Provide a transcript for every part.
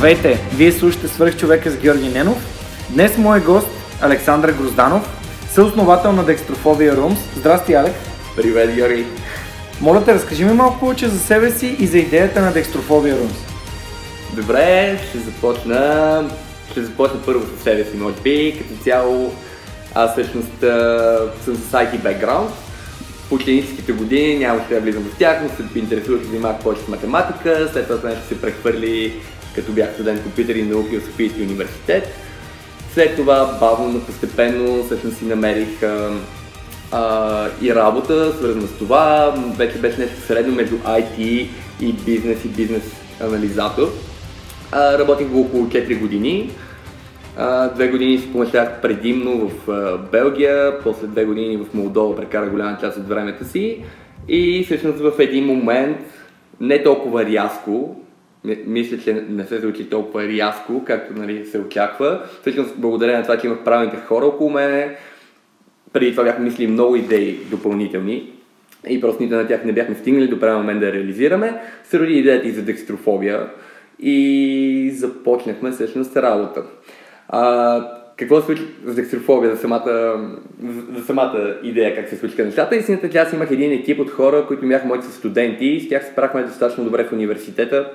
Здравейте! Вие слушате Свърх човека с Георги Ненов. Днес мой гост Александър Грозданов, съосновател на Dextrophobia Rooms. Здрасти, Алек! Привет, Георги! Моля те, разкажи ми малко повече за себе си и за идеята на Dextrophobia Rooms. Добре, ще започна. Ще започна първо с себе си, може би. Като цяло, аз всъщност съм с IT background. По ученическите години нямаше да влизам в тях, но се интересувах и малко повече с математика. След това нещо се прехвърли като бях студент компютъри науки в Софийския университет. След това бавно, постепенно всъщност си намерих а, а, и работа, свързана с това. Вече беше нещо средно между IT и бизнес и бизнес анализатор. А, работих го около 4 години. А, две години си помещах предимно в а, Белгия, после две години в Молдова прекарах голяма част от времето си и всъщност в един момент, не толкова рязко, мисля, че не се звучи толкова рязко, както нали, се очаква. Всъщност, благодарение на това, че имах правилните хора около мене, преди това бяхме мислили много идеи допълнителни и просто нито на тях не бяхме стигнали до правилен момент да я реализираме, се роди идеята и за декстрофобия и започнахме всъщност работа. А, какво се случи с декстрофобия, за самата, за самата идея как се случиха нещата? Истината е, че аз имах един екип от хора, които бяха моите студенти и с тях се справихме достатъчно добре в университета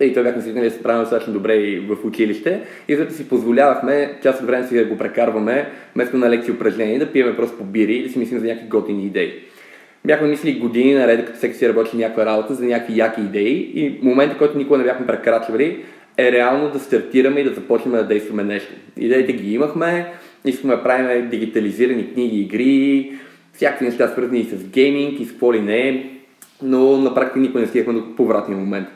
и той бяхме свикнали да се правим достатъчно добре и в училище. И зато си позволявахме част от време си да го прекарваме, вместо на лекции упражнения, да пиеме просто по бири и да си мислим за някакви готини идеи. Бяхме мислили години наред, като всеки си работи някаква работа, за някакви яки идеи и момента, който никога не бяхме прекрачвали, е реално да стартираме и да започнем да действаме нещо. Идеите ги имахме, искаме да правим дигитализирани книги, игри, всякакви неща свързани с гейминг и с какво ли не, но на практика никога не стигахме до повратния момент.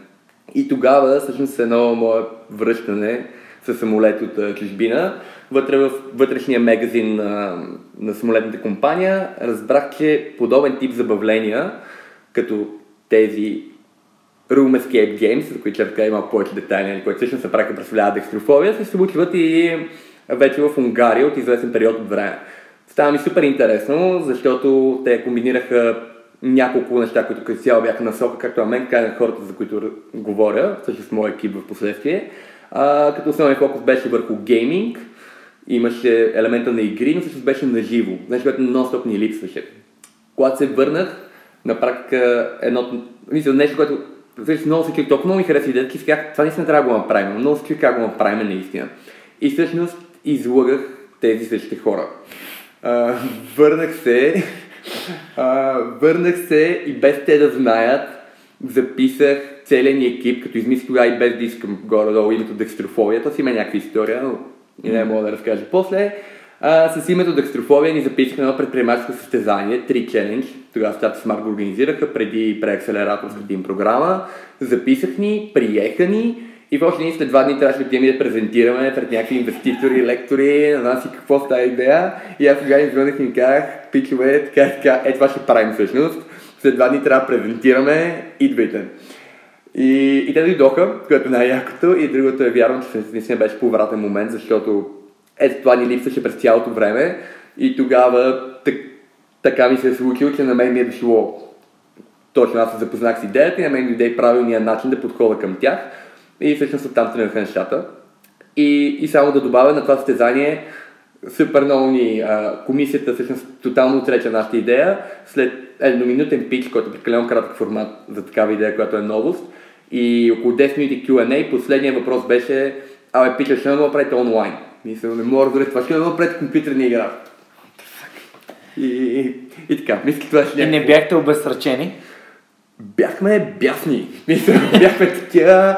И тогава, всъщност, едно мое връщане с самолет от чужбина, вътре в вътрешния магазин на, на самолетната компания, разбрах, че подобен тип забавления, като тези Room Escape Games, за които ще така има повече детайли, които всъщност се прави представляват екстрофобия, се случват и вече в Унгария от известен период от време. Става ми супер интересно, защото те комбинираха няколко неща, които като цяло бяха насока, както на мен, така на хората, за които говоря, също с моя екип в последствие. А, като основен фокус беше върху гейминг, имаше елемента на игри, но всъщност беше на живо, нещо, което нон-стоп ни липсваше. Когато се върнах, на практика едно, мисля, нещо, което всъщност много се чух, толкова много ми хареса идеята, че това наистина трябва да го направим, много се чух как го направим наистина. И всъщност излагах тези същите хора. А, върнах се а, върнах се и без те да знаят, записах целият ни екип, като измислих тогава и без да искам горе-долу името Декстрофобията, си има някаква история, но и не мога да разкажа после. А, с името Декстрофобия ни записахме едно предприемаческо състезание, 3 челендж. Тогава Стата Смарт го организираха преди преакселераторската им програма. Записах ни, приеха ни и в още след два дни трябваше да отидем да презентираме пред някакви инвеститори, лектори, на нас и какво става идея. И аз тогава им звънах и им казах, пичове, така и така, е това ще правим всъщност. След два дни трябва да презентираме, идвайте. И, и те дойдоха, което е най-якото, и другото е вярвам, че наистина беше повратен момент, защото ето това ни липсваше през цялото време и тогава так, така ми се е случило, че на мен ми е дошло точно аз се запознах с идеята и на мен ми дойде правилния начин да подхода към тях и всъщност оттам тръгнаха нещата. И, и само да добавя на това състезание, супер много ни, а, комисията всъщност тотално отрече нашата идея, след едноминутен пич, който е прекалено кратък формат за такава идея, която е новост, и около 10 минути Q&A, последният въпрос беше, абе, пича, ще да правите онлайн? Мисля, не мога да това, ще да правите компютърна игра. И, и, и така, мисля, това ще И не бяхте обезсрачени? Бяхме бясни. Мисля, бяхме такива,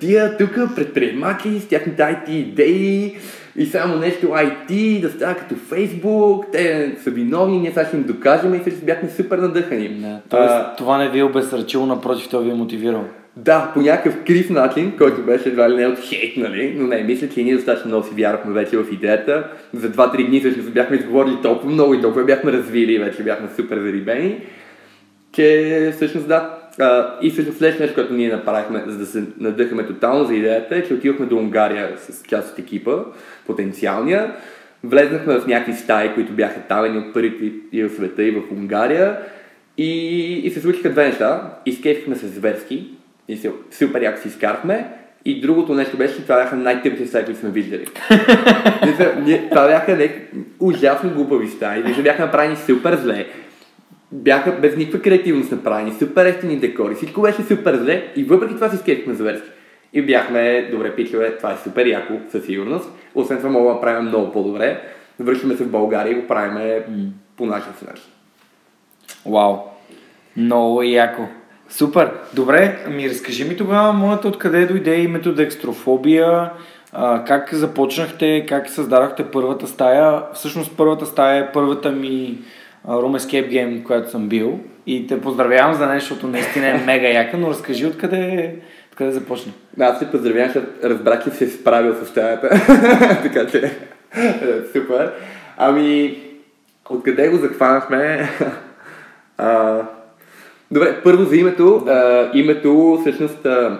тия тук предприемачи с тяхните IT идеи и само нещо IT да става като Facebook, те са виновни, ние сега ще им докажем и всички бяхме супер надъхани. Не, тоест, а, това не ви е обесрачило, напротив, това ви е мотивирало. Да, по някакъв крив начин, който беше едва ли не от хейт, нали? Но не, мисля, че ние достатъчно много си вярвахме вече в идеята. За 2-3 дни също бяхме изговорили толкова много и толкова бяхме развили и вече бяхме супер зарибени че всъщност да. А, и всъщност следващото нещо, което ние направихме, за да се надъхаме тотално за идеята, е, че отидохме до Унгария с част от екипа, потенциалния. Влезнахме в някакви стаи, които бяха тавени от първите и в света и в Унгария. И, и се случиха две неща. Изкефихме се зверски и се, супер яко си изкарахме. И другото нещо беше, че това бяха най-тъпите стаи, които сме виждали. това бяха не, ужасно глупави стаи. Бяха направени супер зле бяха без никаква креативност направени, супер ефтини декори, всичко беше супер зле и въпреки това си скетихме зверски. И бяхме, добре, пичове, това е супер яко, със сигурност. Освен това мога да правим много по-добре. Връщаме се в България и го правим mm. по нашия си начин. Вау, много яко. Супер. Добре, ми разкажи ми тогава, моята откъде дойде името декстрофобия, а, как започнахте, как създадахте първата стая. Всъщност първата стая е първата ми Room Escape Game, която съм бил. И те поздравявам за нещо, защото наистина е мега яка, но разкажи откъде, откъде започна. Да, аз се поздравявам, защото разбрах, че се справил с стаята. така че, е, супер. Ами, откъде го захванахме? а, добре, първо за името. А, името, всъщност, а,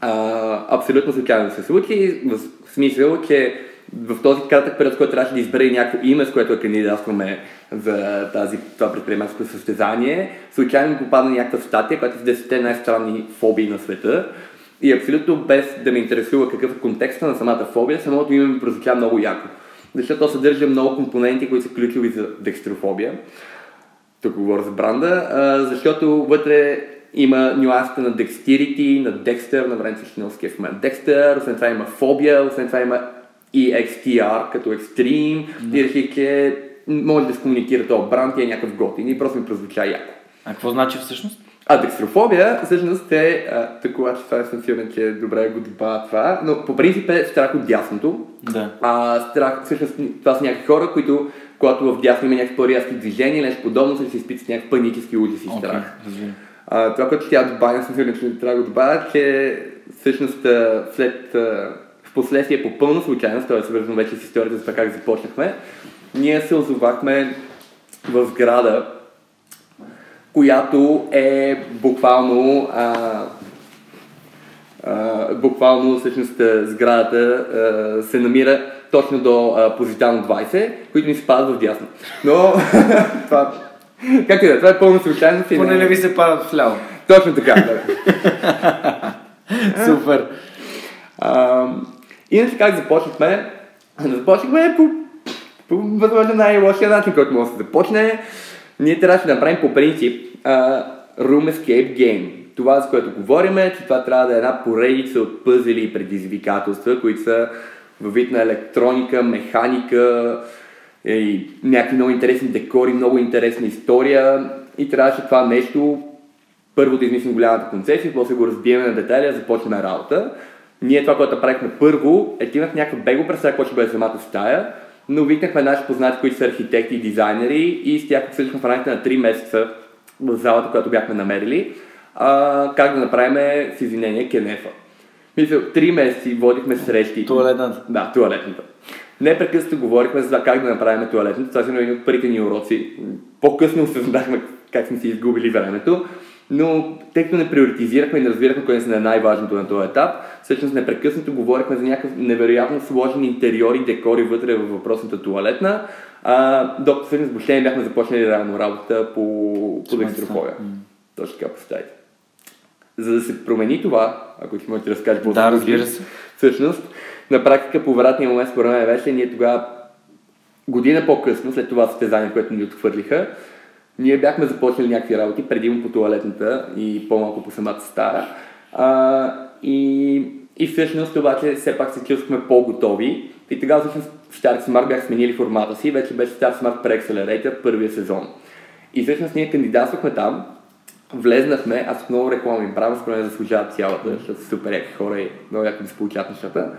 а, абсолютно случайно се случи, в смисъл, че в този кратък период, който трябваше да избере някакво име, с което кандидатстваме за тази, това предприемаческо състезание, случайно попадна някаква статия, която е с 10 най-странни фобии на света. И абсолютно без да ме интересува какъв е контекста на самата фобия, самото име ми прозвуча много яко. Защото то съдържа много компоненти, които са ключови за декстрофобия. Тук говоря за бранда, защото вътре има нюансите на Dexterity, на Dexter, на време всички много скеф Dexter, освен това има фобия, освен това има и XTR като Extreme mm-hmm. и реших, че може да се комуникира този бранд и е някакъв готин и просто ми прозвуча яко. А какво значи всъщност? А декстрофобия всъщност е, такова, че това съм сигурен, че е добре го добавя това, но по принцип е страх от дясното. Да. А, страх, всъщност това са някакви хора, които когато в дясно има някакви по-рязки движения или нещо подобно, се изпитат някакви панически ужас и страх. Okay, а, това, което тя добавя, съм сигурен, че трябва да го добавя, че всъщност след последствие по пълна случайност, т.е. свързано вече с историята за това как започнахме, ние се озовахме в сграда, която е буквално а, а, буквално всъщност сградата а, се намира точно до а, позитално 20, които ни се падат в дясно. Но това, как е да, това е пълна случайност. Поне не ви се падат в ляво. Точно така, да. Супер. А, Иначе как започнахме? Започнахме по, по възможно най-лошия начин, който може да се започне. Ние трябваше да направим по принцип uh, Room Escape Game. Това, за което говорим е, че това трябва да е една поредица от пъзели и предизвикателства, които са във вид на електроника, механика и някакви много интересни декори, много интересна история. И трябваше това нещо първо да измислим голямата концепция, после го разбиеме на детайли, започнем работа. Ние това, което правихме първо, е имах някакъв бего представа, какво ще бъде самата стая, но викнахме наши познати, които са архитекти и дизайнери и с тях обсъдихме в рамките на 3 месеца в залата, която бяхме намерили, а, как да направим с извинение кенефа. Мисля, 3 месеца водихме срещи. Туалетната. Да, туалетната. Непрекъснато говорихме за как да направим туалетната. Това са един от първите ни уроци. По-късно осъзнахме как сме си изгубили времето но тъй като не приоритизирахме и не разбирахме кое е най-важното на този етап, всъщност непрекъснато говорихме за някакъв невероятно сложен интериор и декори вътре във въпросната туалетна, а, докато всъщност въобще не бяхме започнали реално работа по, по декстрофобия. Точно така поставите. За да се промени това, ако ти можеш да разкажеш по Да, разбира се. Всъщност, на практика повратния момент според мен беше ние тогава година по-късно, след това състезание, което ни отхвърлиха, ние бяхме започнали някакви работи, предимно по туалетната и по-малко по самата стара. А, и, и всъщност обаче все пак се чувствахме по-готови. И тогава всъщност в Star Smart бях сменили формата си, вече беше Star Smart Pre-Accelerator първия сезон. И всъщност ние кандидатствахме там, влезнахме, аз много реклами правя, според мен заслужават цялата, защото са супер яки хора и много яко ми се получават нещата.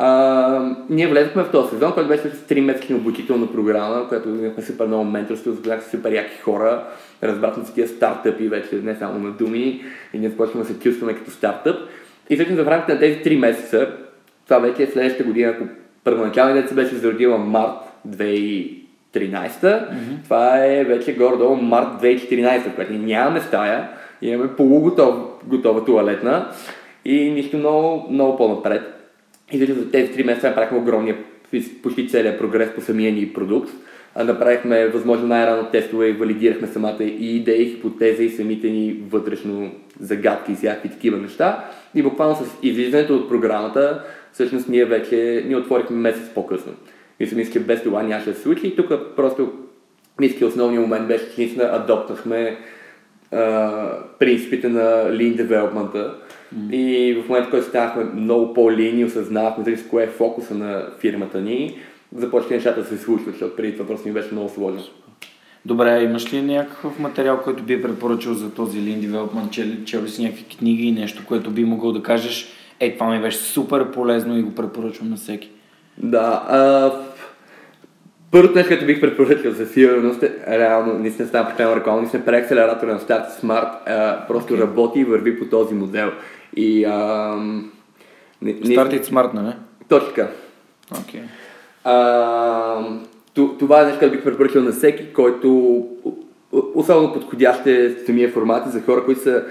А, ние влезахме в този сезон, който беше с 3 месечна обучителна програма, която имахме супер много менторство, запознахме супер яки хора, разбрахме се тия стартъпи вече, не само на думи, и ние започваме да се чувстваме като стартъп. И всъщност в рамките на тези 3 месеца, това вече е следващата година, ако първоначалният се беше зародила март 2013, mm-hmm. това е вече горе-долу март 2014, което ние нямаме стая, имаме полуготова туалетна и нищо много, много по-напред. И за тези три месеца направихме огромния, почти целият прогрес по самия ни продукт. Направихме възможно най-рано тестове и валидирахме самата и идея, и хипотеза и самите ни вътрешно загадки и всякакви такива неща. И буквално с излизането от програмата, всъщност ние вече ни отворихме месец по-късно. Мисля, мисля, без това нямаше да се случи и тук просто мисля, основният момент беше, че наистина адоптахме принципите на Lean Development Mm. И в момента, в който станахме много по-линии, осъзнавахме дали с кое е фокуса на фирмата ни, започнаха нещата да се случват, защото преди това просто ми беше много сложно. Добре, имаш ли някакъв материал, който би препоръчал за този Lean Development? Чел, чел ли си някакви книги и нещо, което би могъл да кажеш, е, това ми беше супер полезно и го препоръчвам на всеки? Да, а, Първото нещо, което бих препоръчал за сигурност е, реално, наистина става прекалено реклама, наистина преакселератора на Smart а, просто okay. работи и върви по този модел. И, а, не, Start Smart, не? Точно така. Okay. А, това е нещо, което бих препоръчал на всеки, който особено подходящ е самия формат за хора, които са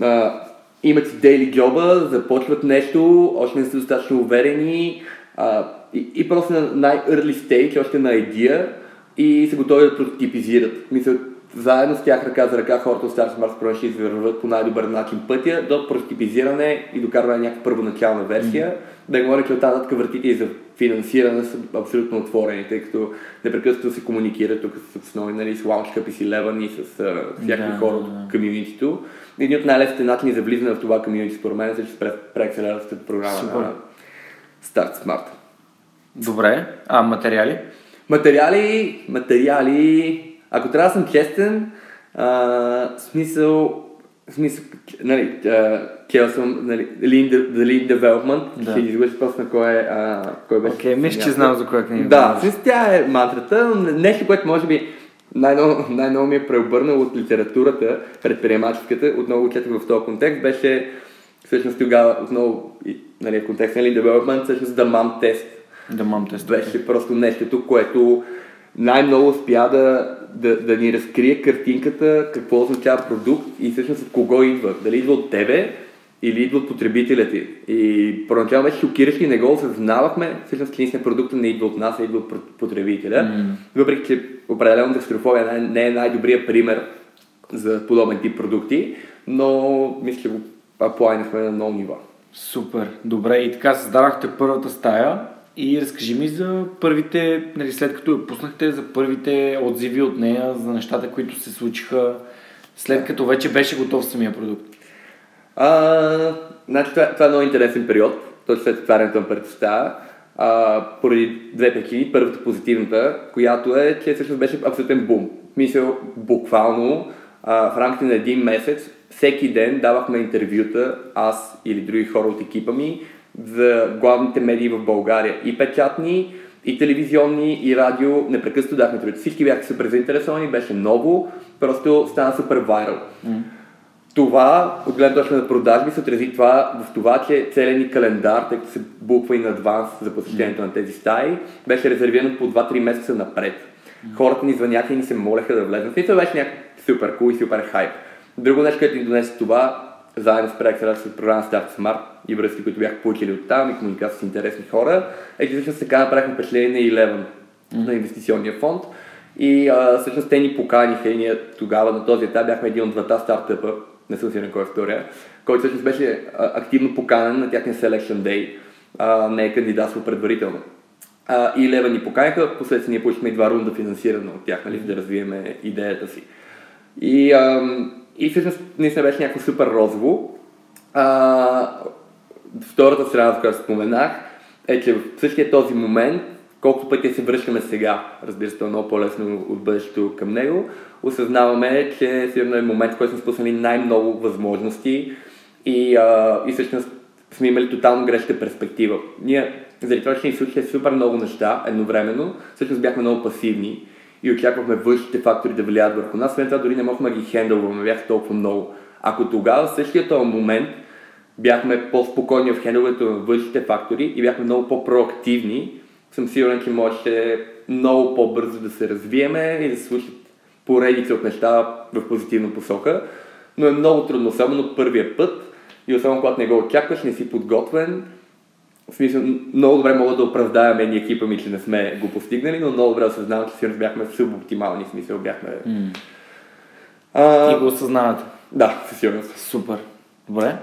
а, имат дейли джоба, започват нещо, още не са достатъчно уверени, а, и, и просто на най-early stage, още на идея и са готови да прототипизират. Мисля, заедно с тях ръка за ръка хората от Star Smart Pro ще извърват по най-добър начин пътя до прототипизиране и докарване на някаква първоначална версия. Mm-hmm. Да говоря, че от тази вратите и за финансиране са абсолютно отворени, тъй като непрекъснато се комуникира тук с основи нали, с Launchcup и с Eleven и с всякакви да, хора от комьюнитито. Един от най-лесните начини за влизане в това комьюнити, според мен, е чрез преакселерацията програма Супер. на Start Smart. Добре. А материали? Материали, материали... Ако трябва да съм честен, а, смисъл, смисъл, нали, чел съм, нали, lean, the lean development, да. ще излъжа просто на кой, е, а, кой беше. Окей, okay, мисля, че знам за коя книга. Да, смисъл, тя е мантрата, нещо, което може би най-ново, най-ново ми е преобърнал от литературата, предприемаческата, отново четах в този контекст, беше всъщност тогава отново, нали, в контекст на Lean Development, всъщност The Mom Test, да мам тест. Беше просто нещото, което най-много успя да, да, да ни разкрие картинката, какво означава продукт и всъщност от кого идва. Дали идва от тебе или идва от потребителя ти. И първоначално беше шокиращо и не го осъзнавахме. Всъщност клиничният продукт не идва от нас, а идва от потребителя. Mm. Въпреки, че определено декстрофобия не е най-добрият пример за подобен тип продукти, но мисля, че го аплайнахме на много нива. Супер, добре. И така създадахте първата стая и разкажи ми за първите, нали, след като я пуснахте, за първите отзиви от нея, за нещата, които се случиха, след като вече беше готов самия продукт. А, значи, това, това е много интересен период, точно след отварянето на първата а, поради две причини. Първата позитивната, която е, че всъщност беше абсолютен бум. Мисля, буквално а, в рамките на един месец, всеки ден давахме интервюта, аз или други хора от екипа ми, за главните медии в България. И печатни, и телевизионни, и радио. Непрекъснато дахме трудите. Всички бяха супер заинтересовани, беше ново, просто стана супер вайрал. Mm. Това, от гледна точка на продажби, се отрази това в това, че целият ни календар, тъй като се буква и на адванс за посещението mm. на тези стаи, беше резервиран по 2-3 месеца напред. Mm. Хората ни звъняха и ни се молеха да влезнат. И това беше някакъв супер кул cool и супер хайп. Друго нещо, което ни донесе това, заедно с преакселерацията програма Start Smart и връзки, които бях получили от там и комуникация с интересни хора, е, че всъщност така направихме впечатление на Eleven, mm-hmm. на инвестиционния фонд. И а, всъщност те ни поканиха и ние тогава на този етап бяхме един от двата стартъпа, не съм сигурен кой е втория, който всъщност беше активно поканен на тяхния Selection Day, а, не е кандидатствал предварително. А, и Лева ни поканиха, последствие ние получихме два рунда финансиране от тях, нали, за да развиеме идеята си. И, ам, и всъщност наистина беше някакво супер розово. А, втората страна, за която споменах, е, че в същия този момент, колкото пъти се връщаме сега, разбира се, е много по-лесно от бъдещето към него, осъзнаваме, че сигурно е момент, в който сме спуснали най-много възможности и, а, и всъщност сме имали тотално грешна перспектива. Ние, заради това, че ни случиха супер много неща едновременно, всъщност бяхме много пасивни и очаквахме външните фактори да влияят върху нас, след това дори не можехме да ги хендълваме, бяха толкова много. Ако тогава, в същия този момент, бяхме по-спокойни в хендълването на външните фактори и бяхме много по-проактивни, съм сигурен, че можеше много по-бързо да се развиеме и да се случат поредица от неща в позитивна посока. Но е много трудно, особено първия път и особено когато не го очакваш, не си подготвен. В смисъл, много добре мога да оправдая мен и екипа ми, че не сме го постигнали, но много добре осъзнавам, че сигурно бяхме субоптимални, в смисъл бяхме... Mm. А, И го осъзнавате. да, със сигурност. Супер. Добре.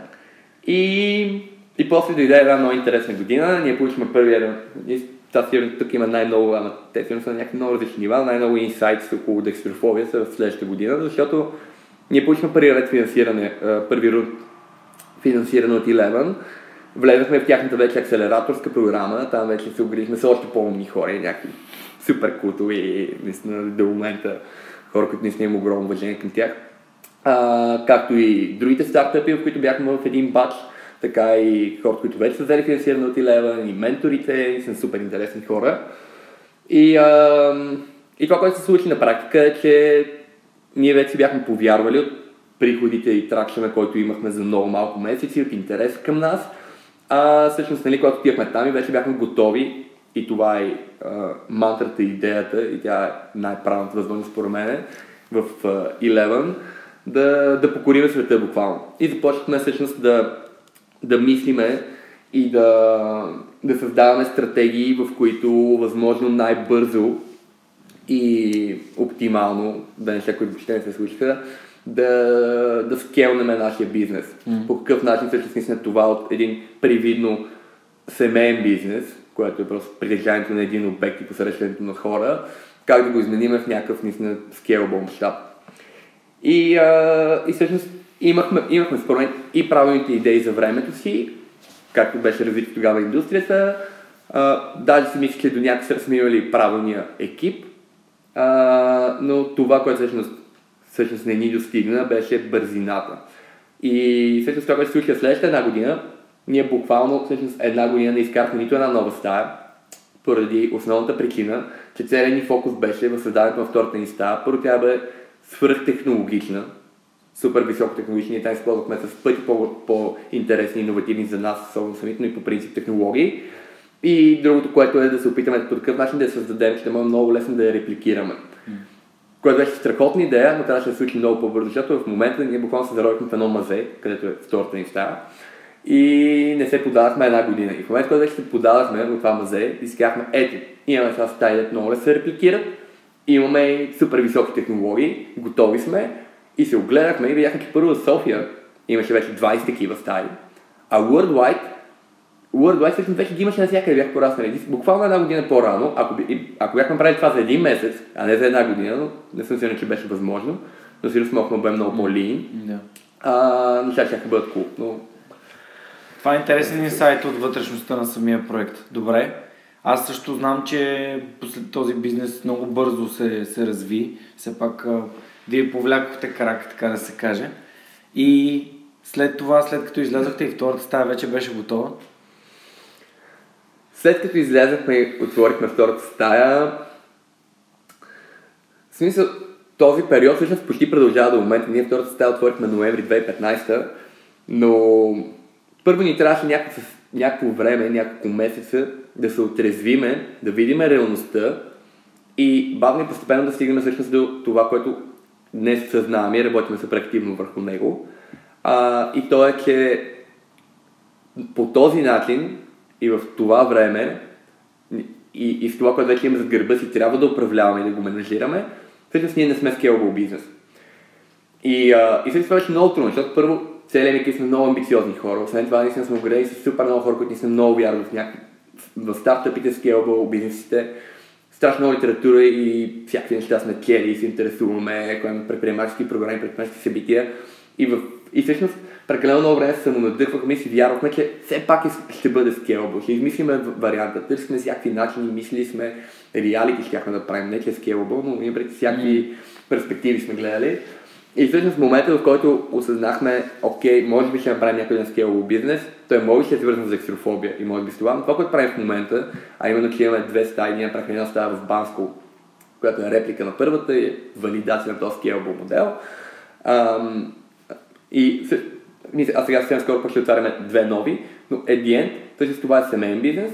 И, и после дойде една много интересна година. Ние получихме първия... Та сигурно тук има най-много, ама те сигурно са на някакви много различни нива, най-много инсайтс около декстрофобия са в следващата година, защото ние получихме първи ред финансиране, първи рунд финансиране от Eleven. Влезахме в тяхната вече акселераторска програма, там вече се оградихме с още по-умни хора и някакви супер култови, наистина до момента хора, които наистина имам огромно уважение към тях. А, както и другите стартъпи, в които бяхме в един бач, така и хората, които вече са взели финансиране от Eleven, и менторите, и са супер интересни хора. И, а, и това, което се случи на практика е, че ние вече бяхме повярвали от приходите и тракшена, който имахме за много малко месеци, от интерес към нас. А всъщност, нали, когато отивахме там и вече бяхме готови, и това е а, мантрата, идеята, и тя е най-правилната възможност според мен, в а, Eleven, да, да покориме света буквално. И започнахме всъщност да, да мислиме и да, да създаваме стратегии, в които възможно най-бързо и оптимално, да не всякои въобще не се случиха, да, да скелнем нашия бизнес. Mm. По какъв начин всъщност наистина това от един привидно семейен бизнес, което е просто притежанието на един обект и посрещането на хора, как да го изменим в някакъв наистина скелбъл мащаб. И, а, и всъщност имахме, имахме според мен и правилните идеи за времето си, както беше развита тогава индустрията. А, даже си мисля, че до някакъв сме имали правилния екип, а, но това, което всъщност, всъщност не ни достигна, беше бързината. И всъщност това, което се случи следващата една година, ние буквално всъщност една година не изкарахме нито една нова стая, поради основната причина, че целият ни фокус беше в създаването на втората ни стая. Първо тя бе свръхтехнологична, супер високотехнологични, ние там използвахме с пъти по-интересни и иновативни за нас, особено самите, но и по принцип технологии. И другото, което е да се опитаме по такъв начин да я създадем, че да може много лесно да я репликираме. Което беше страхотна идея, но трябваше да се случи много по-бързо, защото в момента ние буквално се заровихме в едно мазе, където е втората ни стая. И не се подавахме една година. И в момента, когато се подавахме в това мазе, и си казахме, ето, имаме сега стаи, много лесно се репликират, имаме супер високи технологии, готови сме и се огледахме и видяхме, че първо в София имаше вече 20 такива стаи, а Worldwide Всъщност вече ги имаше навсякъде, бях пораснали. Буквално една година по-рано, ако, ако бяхме направили това за един месец, а не за една година, но не съм сигурен, че беше възможно, но сигурно смогахме да бъдем много по-лин, Да. а, неща ще бъдат кул. Но... Това е интересен инсайт от вътрешността на самия проект. Добре. Аз също знам, че този бизнес много бързо се, се разви. Все пак вие повлякохте крак, така да се каже. И след това, след като излязохте и втората стая вече беше готова. След като излязахме и отворихме втората стая, в смисъл, този период всъщност почти продължава до момента. Ние втората стая отворихме ноември 2015, но първо ни трябваше някакво, някакво време, няколко месеца да се отрезвиме, да видим реалността и бавно и постепенно да стигнем всъщност до това, което днес съзнаваме и работим супер активно върху него. А, и то е, че по този начин и в това време и, и с това, което вече имаме зад гърба си, трябва да управляваме и да го менажираме, всъщност ние не сме скелбъл бизнес. И, а, и всъщност това беше много трудно, защото първо целият ми сме много амбициозни хора. Освен това, наистина сме оградени с супер много хора, които ни са много вярват в някакви в стартъпите, скелбъл, бизнесите, страшно много литература и всякакви неща сме чели и се интересуваме, имаме предприемачески програми, предприемачески събития. И, в, и всъщност прекалено много време се самонадъхвахме и си вярвахме, че все пак ще бъде скелбъл. Ще измислиме варианта, търсихме всякакви начини, мислили сме, реалити щяхме да правим, не че е скелбъл, но преди всякакви mm. перспективи сме гледали. И всъщност в момента, в който осъзнахме, окей, може би ще направим някой на скелбъл бизнес, той може би ще е свързан с екстрофобия и може би с това, но това, което правим в момента, а именно, че имаме две стаи, ние направихме една стая в Банско, която е реплика на първата и е валидация на този скелбъл модел. Ам, и а сега съвсем скоро ще отваряме две нови, но end, тъй това е семейен бизнес,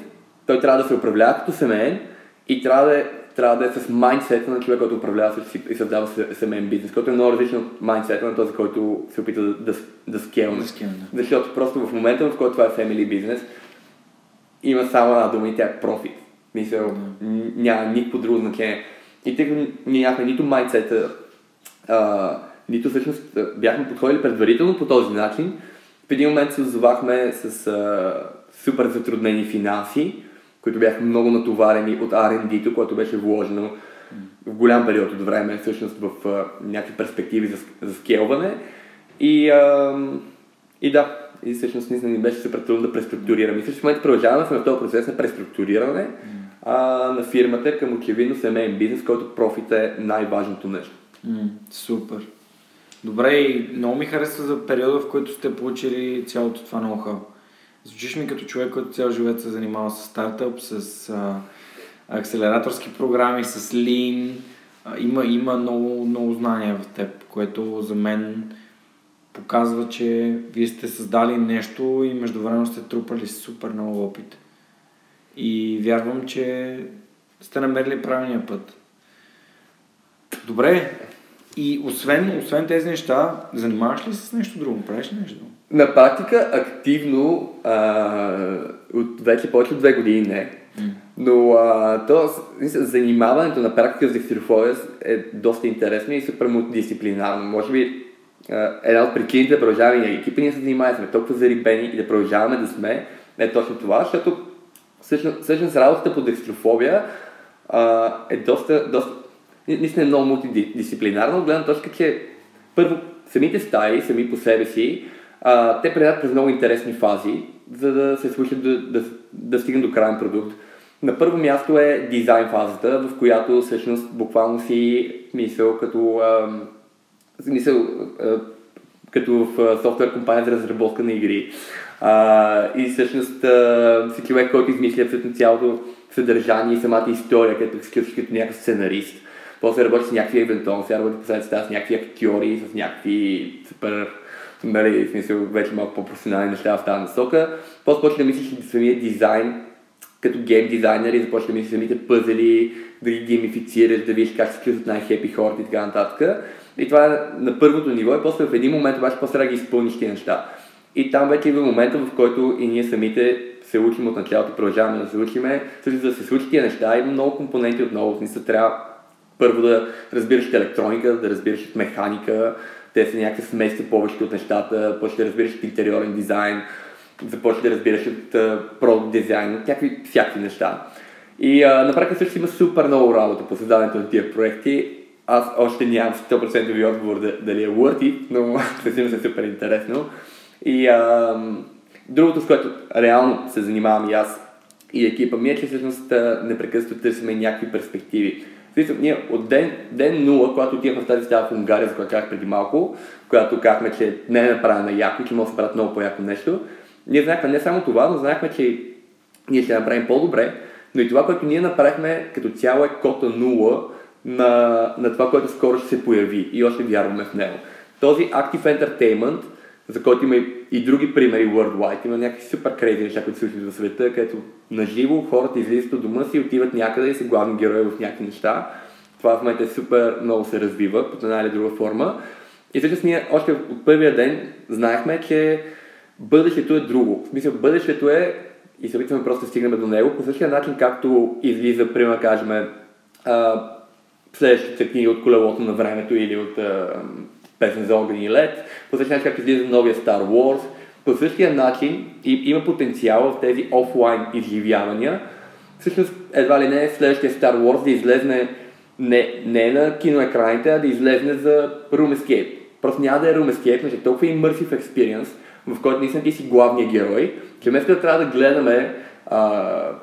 той трябва да се управлява като семейен и трябва да е, трябва да е с майндсета на човек, който управлява и създава семейен бизнес, който е много различен от майндсета на този, който се опита да, да, да скелне. Защото просто в момента, в който това е family бизнес, има само една дума и тя е профит. Мисъл, mm. няма никакво друго значение. И тъй като ние нямахме нито майндсета, нито всъщност бяхме подходили предварително по този начин. В един момент се озовахме с а, супер затруднени финанси, които бяха много натоварени от R&D-то, което беше вложено в голям период от време, всъщност в а, някакви перспективи за, за скелване. И, а, и да, и всъщност ни беше супер трудно да преструктурираме. И всъщност в момента продължаваме в този процес на преструктуриране а, на фирмата към очевидно семейен бизнес, който профит е най-важното нещо. Mm, супер. Добре, и много ми харесва за периода, в който сте получили цялото това ноу-хау. Звучиш ми като човек, който цял живот се занимава с стартъп, с а, акселераторски програми, с Lean. А, има, има много, много знания в теб, което за мен показва, че вие сте създали нещо и междувременно сте трупали супер много опит. И вярвам, че сте намерили правилния път. Добре, и освен, освен тези неща, занимаваш ли се с нещо друго? Правиш ли нещо друго? На практика активно а, от вече повече от две години не. Mm. Но а, то, занимаването на практика с декстерофобия е доста интересно и супер мултидисциплинарно. Може би а, една от причините да продължаваме и екипа ние се занимаваме, сме толкова зарибени и да продължаваме да сме е точно това, защото всъщност, всъщност работата по декстрофобия а, е доста, доста наистина е много мултидисциплинарно, от гледна точка, че първо самите стаи, сами по себе си, а, те предават през много интересни фази, за да се случат да, да, да стигнат до крайен продукт. На първо място е дизайн фазата, в която всъщност буквално си мисъл като а, мисъл, а, като в софтуер компания за разработка на игри. А, и всъщност а, си човек, който измисля абсолютно цялото съдържание и самата история, като се като някакъв сценарист. После работи с някакви евентуално, сега работи последствия с някакви актьори, с някакви супер нали, в смисъл, вече малко по-професионални неща в тази насока. После почва да мислиш самия дизайн, като гейм дизайнер и започва да мислиш самите пъзели, да ги геймифицираш, да видиш как се чувстват най-хепи хората и така нататък. И това е на първото ниво и после в един момент обаче после да ги изпълниш тези неща. И там вече идва момента, в който и ние самите се учим от началото, продължаваме да се учиме. Също да се случат тези неща, има много компоненти отново. В смисъл трябва първо да разбираш електроника, да разбираш механика, те са някакви смеси повече от нещата, почваш да разбираш от интериорен дизайн, започваш да разбираш от продукт дизайн, от някакви всякакви неща. И а, на практика също има супер много работа по създаването на тия проекти. Аз още нямам 100% ви отговор дали е worthy, но със се е супер интересно. И а, другото, с което реално се занимавам и аз и екипа ми е, че всъщност непрекъснато търсиме някакви перспективи. Смисъл, ние от ден, ден 0, когато отивахме в тази стая в Унгария, за която казах преди малко, която казахме, че не е направена яко и че може да се правят много по-яко нещо, ние знаехме не само това, но знаехме, че ние ще направим по-добре, но и това, което ние направихме като цяло е кота 0 на, на това, което скоро ще се появи и още вярваме в него. Този Active Entertainment, за който има и, и други примери worldwide, има някакви супер крейзи неща, които се случват в света, където наживо хората излизат от дома си, отиват някъде и са главни герои в някакви неща. Това в момента е супер много се развива под една или друга форма. И всъщност ние още от първия ден знаехме, че бъдещето е друго. В смисъл, бъдещето е и се опитваме просто да стигнем до него по същия начин, както излиза, примерно, кажем, следващите книги от колелото на времето или от а, песен за огън и по същия начин, както излиза новия Star Wars, По същия начин има потенциал в тези офлайн изживявания. Всъщност, едва ли не е следващия Star Wars да излезне не, не на киноекраните, а да излезне за Room Escape. Просто няма да е Room Escape, но е толкова immersive experience, в който наистина ти си главният герой, че вместо да трябва да гледаме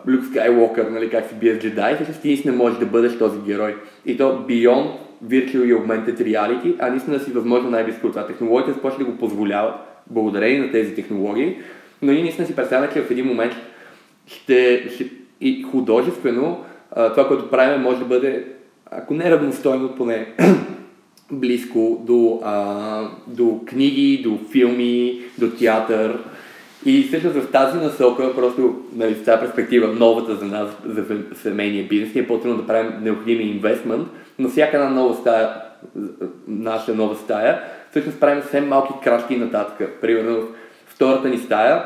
Люк Скайуокър, нали, как се бие с джедай, всъщност ти наистина можеш да бъдеш този герой. И то beyond virtual и augmented reality, а наистина си възможно най-близко от това. Технологията започва да го позволяват, благодарение на тези технологии, но ние наистина си представяме, че в един момент ще, ще и художествено това, което правим, може да бъде, ако не равностойно, поне близко до, а, до книги, до филми, до театър. И всъщност в тази насока, просто нали, в тази перспектива, новата за нас, за семейния бизнес, ни е по-трудно да правим необходимия инвестмент, но всяка една нова стая, наша нова стая, всъщност правим съвсем малки крачки нататък. Примерно в втората ни стая,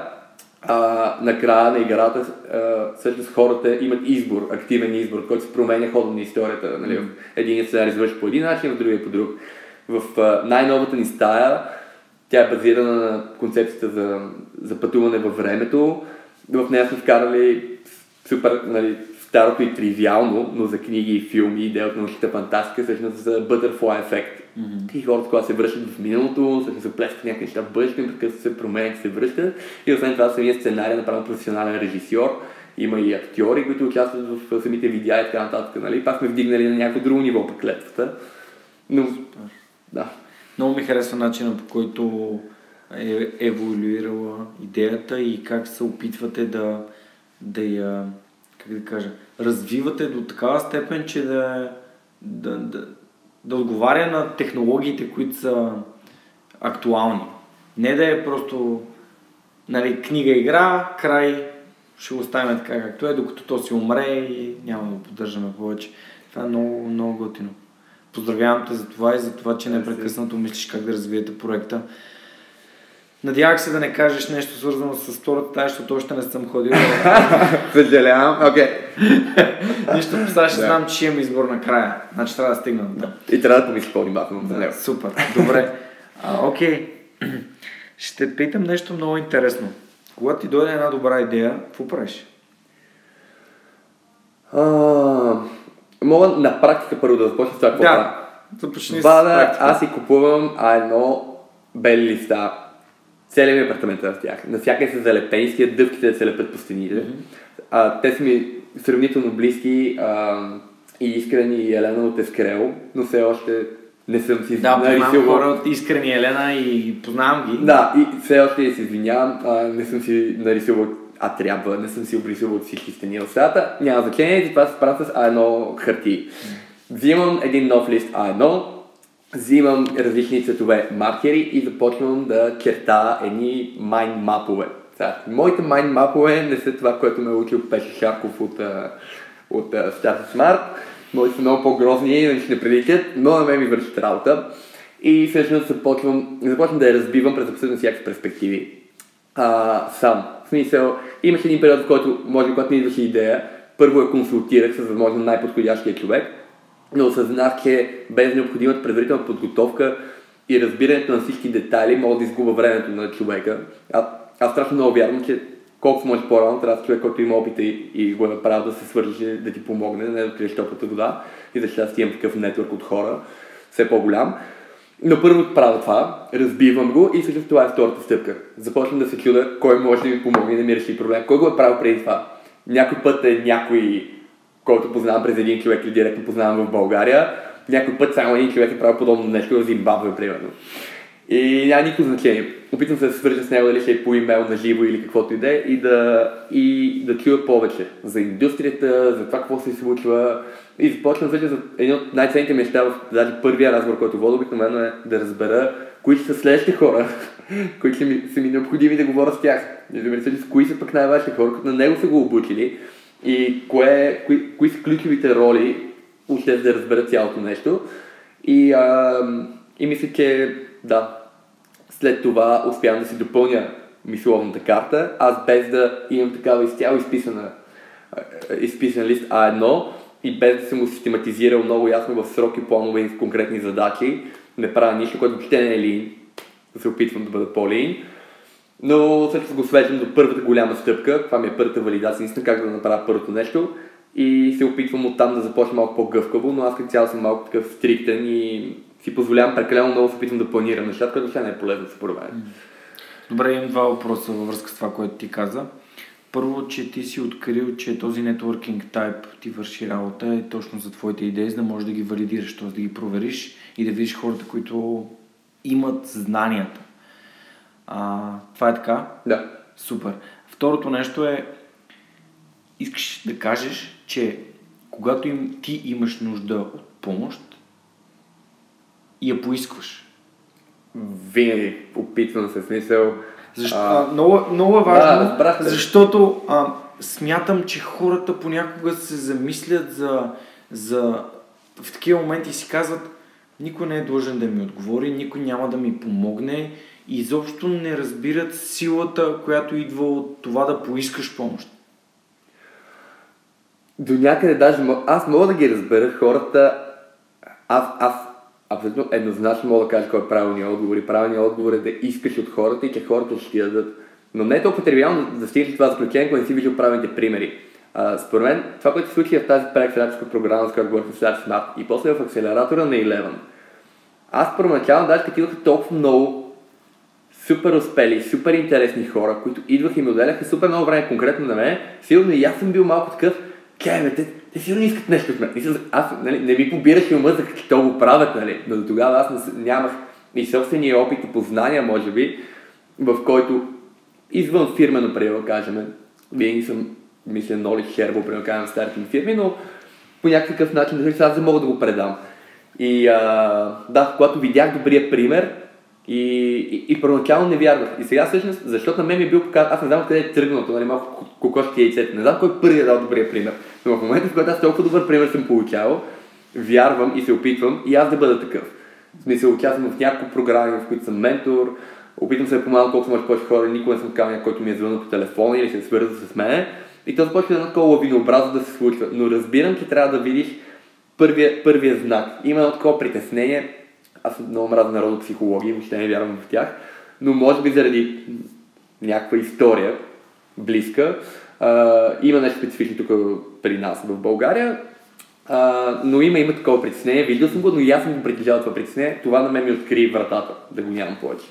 а, накрая на играта а, всъщност хората имат избор, активен избор, който се променя ходом на историята. Нали? Mm. Един сценарий извършва по един начин, в другия по друг. В а, най-новата ни стая тя е базирана на концепцията за, за пътуване във времето. В нея сме вкарали супер, нали, старото и тривиално, но за книги и филми, идеята на научната фантастика, всъщност за butterfly ефект. Mm-hmm. И хората, когато се връщат в миналото, всъщност се плескат някакви неща в бъдещето, така се променят, се връщат. И освен това самия сценарий е направен професионален режисьор. Има и актьори, които участват в самите видеа и така нататък. Нали? Пак сме вдигнали на някакво друго ниво пък клетвата. Но, да. Много ми харесва начина по който е еволюирала идеята и как се опитвате да, да я, как да кажа, развивате до такава степен, че да, да, да, да отговаря на технологиите, които са актуални. Не да е просто нали, книга-игра, край, ще го оставим така както е, докато то си умре и няма да го поддържаме повече. Това е много, много готино. Поздравявам те за това и за това, че непрекъснато мислиш как да развиете проекта. Надявах се да не кажеш нещо свързано с втората тая, защото още не съм ходил. Съжалявам, окей. Нищо, сега ще знам, че имам избор накрая. Значи трябва да стигна до И трябва да помислиш по-внимателно за него. Супер, добре. А, окей. Ще питам нещо много интересно. Когато ти дойде една добра идея, какво правиш? Мога на практика първо да започна с това какво да, започни с практика. аз си купувам а едно бели листа. Целият ми апартамент е с тях. Навсякъде са залепени, с дъвките да се лепят по стените. Mm-hmm. А, те са ми сравнително близки а, и искрени и Елена от Ескрел, но все още не съм си да, нарисувал. хора от Искрени Елена и познавам ги. Да, и все още се извинявам, а, не съм си нарисувал а трябва, не съм си обрисувал от всички стени на стаята, няма значение, това се правя с А1 хартии. Взимам един нов лист А1, взимам различни цветове маркери и започвам да черта едни майн мапове. моите майн мапове не са това, което ме е учил Пеше Шарков от, от, Start Smart. Моите са много по-грозни, ще не приличат, но на мен ми вършат работа. И всъщност започвам, започвам да я разбивам през абсолютно всякакви перспективи. А, сам. В смисъл, имаше един период, в който, може би, когато ми идваше идея, първо я консултирах с възможно най-подходящия човек, но осъзнах, че без необходимата предварителна подготовка и разбирането на всички детайли мога да изгубя времето на човека. А, аз страшно много вярвам, че колкото може по-рано трябва човек, който има опита и, и го е направил да се свържи, да ти помогне, не да откриеш топлата вода. И за щастие имам такъв нетворк от хора, все по-голям. Но първо правя това, разбивам го и всъщност това е втората стъпка. Започвам да се чуда кой може да ми помогне да ми реши проблем. Кой го е правил преди това? Някой път е някой, който познавам през един човек или директно познавам в България. Някой път само един човек е правил подобно нещо в Зимбабве, примерно. И няма никакво значение. Опитвам се да се свържа с него, дали ще е по имейл на живо или каквото и да е, и да, и да чуя повече за индустрията, за това какво се случва. И започвам вече за един от най-ценните неща в даже първия разговор, който вода обикновено е да разбера кои са следващите хора, които са ми, са ми необходими да говоря с тях. Да с кои са пък най-важните хора, които на него са го обучили и кое, кои, кои са ключовите роли, още да разберат цялото нещо. И, а, и мисля, че да, след това успявам да си допълня мисловната карта, аз без да имам такава изцяло изписана, изписан лист А1 и без да съм го систематизирал много ясно в сроки, планове и в конкретни задачи, не правя нищо, което въобще не е лин, се опитвам да бъда по-лин. Но всъщност го свеждам до първата голяма стъпка. Това ми е първата валидация, наистина как да направя първото нещо. И се опитвам оттам да започна малко по-гъвкаво, но аз като цяло съм малко такъв стриктен и си позволявам прекалено много се опитвам да планирам нещата, което въобще не е полезно според мен. Добре, имам два въпроса във връзка с това, което ти каза. Първо, че ти си открил, че този networking type ти върши работа е точно за твоите идеи, за да можеш да ги валидираш, т.е. да ги провериш и да видиш хората, които имат знанията. А, това е така? Да. Супер. Второто нещо е, искаш да кажеш, че когато им, ти имаш нужда от помощ, я поискваш. Винаги опитвам се смисъл. Защо, а, много, много е важно, да, защото а, смятам, че хората понякога се замислят за, за в такива моменти си казват, никой не е длъжен да ми отговори, никой няма да ми помогне и изобщо не разбират силата, която идва от това да поискаш помощ. До някъде даже аз мога да ги разбера хората. Аз, аз абсолютно еднозначно мога да кажа кой е правилният отговор. И правилният отговор е да искаш от хората и че хората ще ти дадат. Но не е толкова тривиално да стигнеш това заключение, когато не си виждал правилните примери. А, според мен, това, което се случи в тази преакселераторска програма, с която говорих в Start Smart и после в акселератора на Eleven, аз първоначално даже като толкова много супер успели, супер интересни хора, които идваха и ми отделяха супер много време конкретно на мен, сигурно и аз съм бил малко такъв, кай, те, те сигурно искат нещо от мен. Аз нали, не ми побирах и ума за какво го правят, нали? но до тогава аз нямах и собствения опит и познания, може би, в който извън фирмено, примерно, кажем, винаги съм, мисля, Ноли Хербо, примерно, кажем, старите ми фирми, но по някакъв начин, аз да мога да го предам. И а, да, когато видях добрия пример, и, и, и първоначално не вярвах. И сега всъщност, защото на мен ми е бил показан, аз не знам къде е тръгнало, нали, малко кокошки яйцето, не знам кой е дал добрия пример. Но в момента, в който аз толкова добър пример съм получавал, вярвам и се опитвам и аз да бъда такъв. В смисъл, участвам в няколко програми, в които съм ментор, опитвам се да помагам колко може повече хора, никога не съм камък, който ми е звънал по телефона или се е свърза с мен. И то започва едно такова лавинообразно да се случва. Но разбирам, че трябва да видиш първия, първия знак. Има едно такова притеснение. Аз много мразя народопсихология, въобще не вярвам в тях. Но може би заради някаква история, близка, а, има нещо специфично тук при нас в България, а, но има, има такова притеснение. Виждал съм го, но и аз съм го притежавал това притеснение. Това на мен ми откри вратата, да го нямам повече.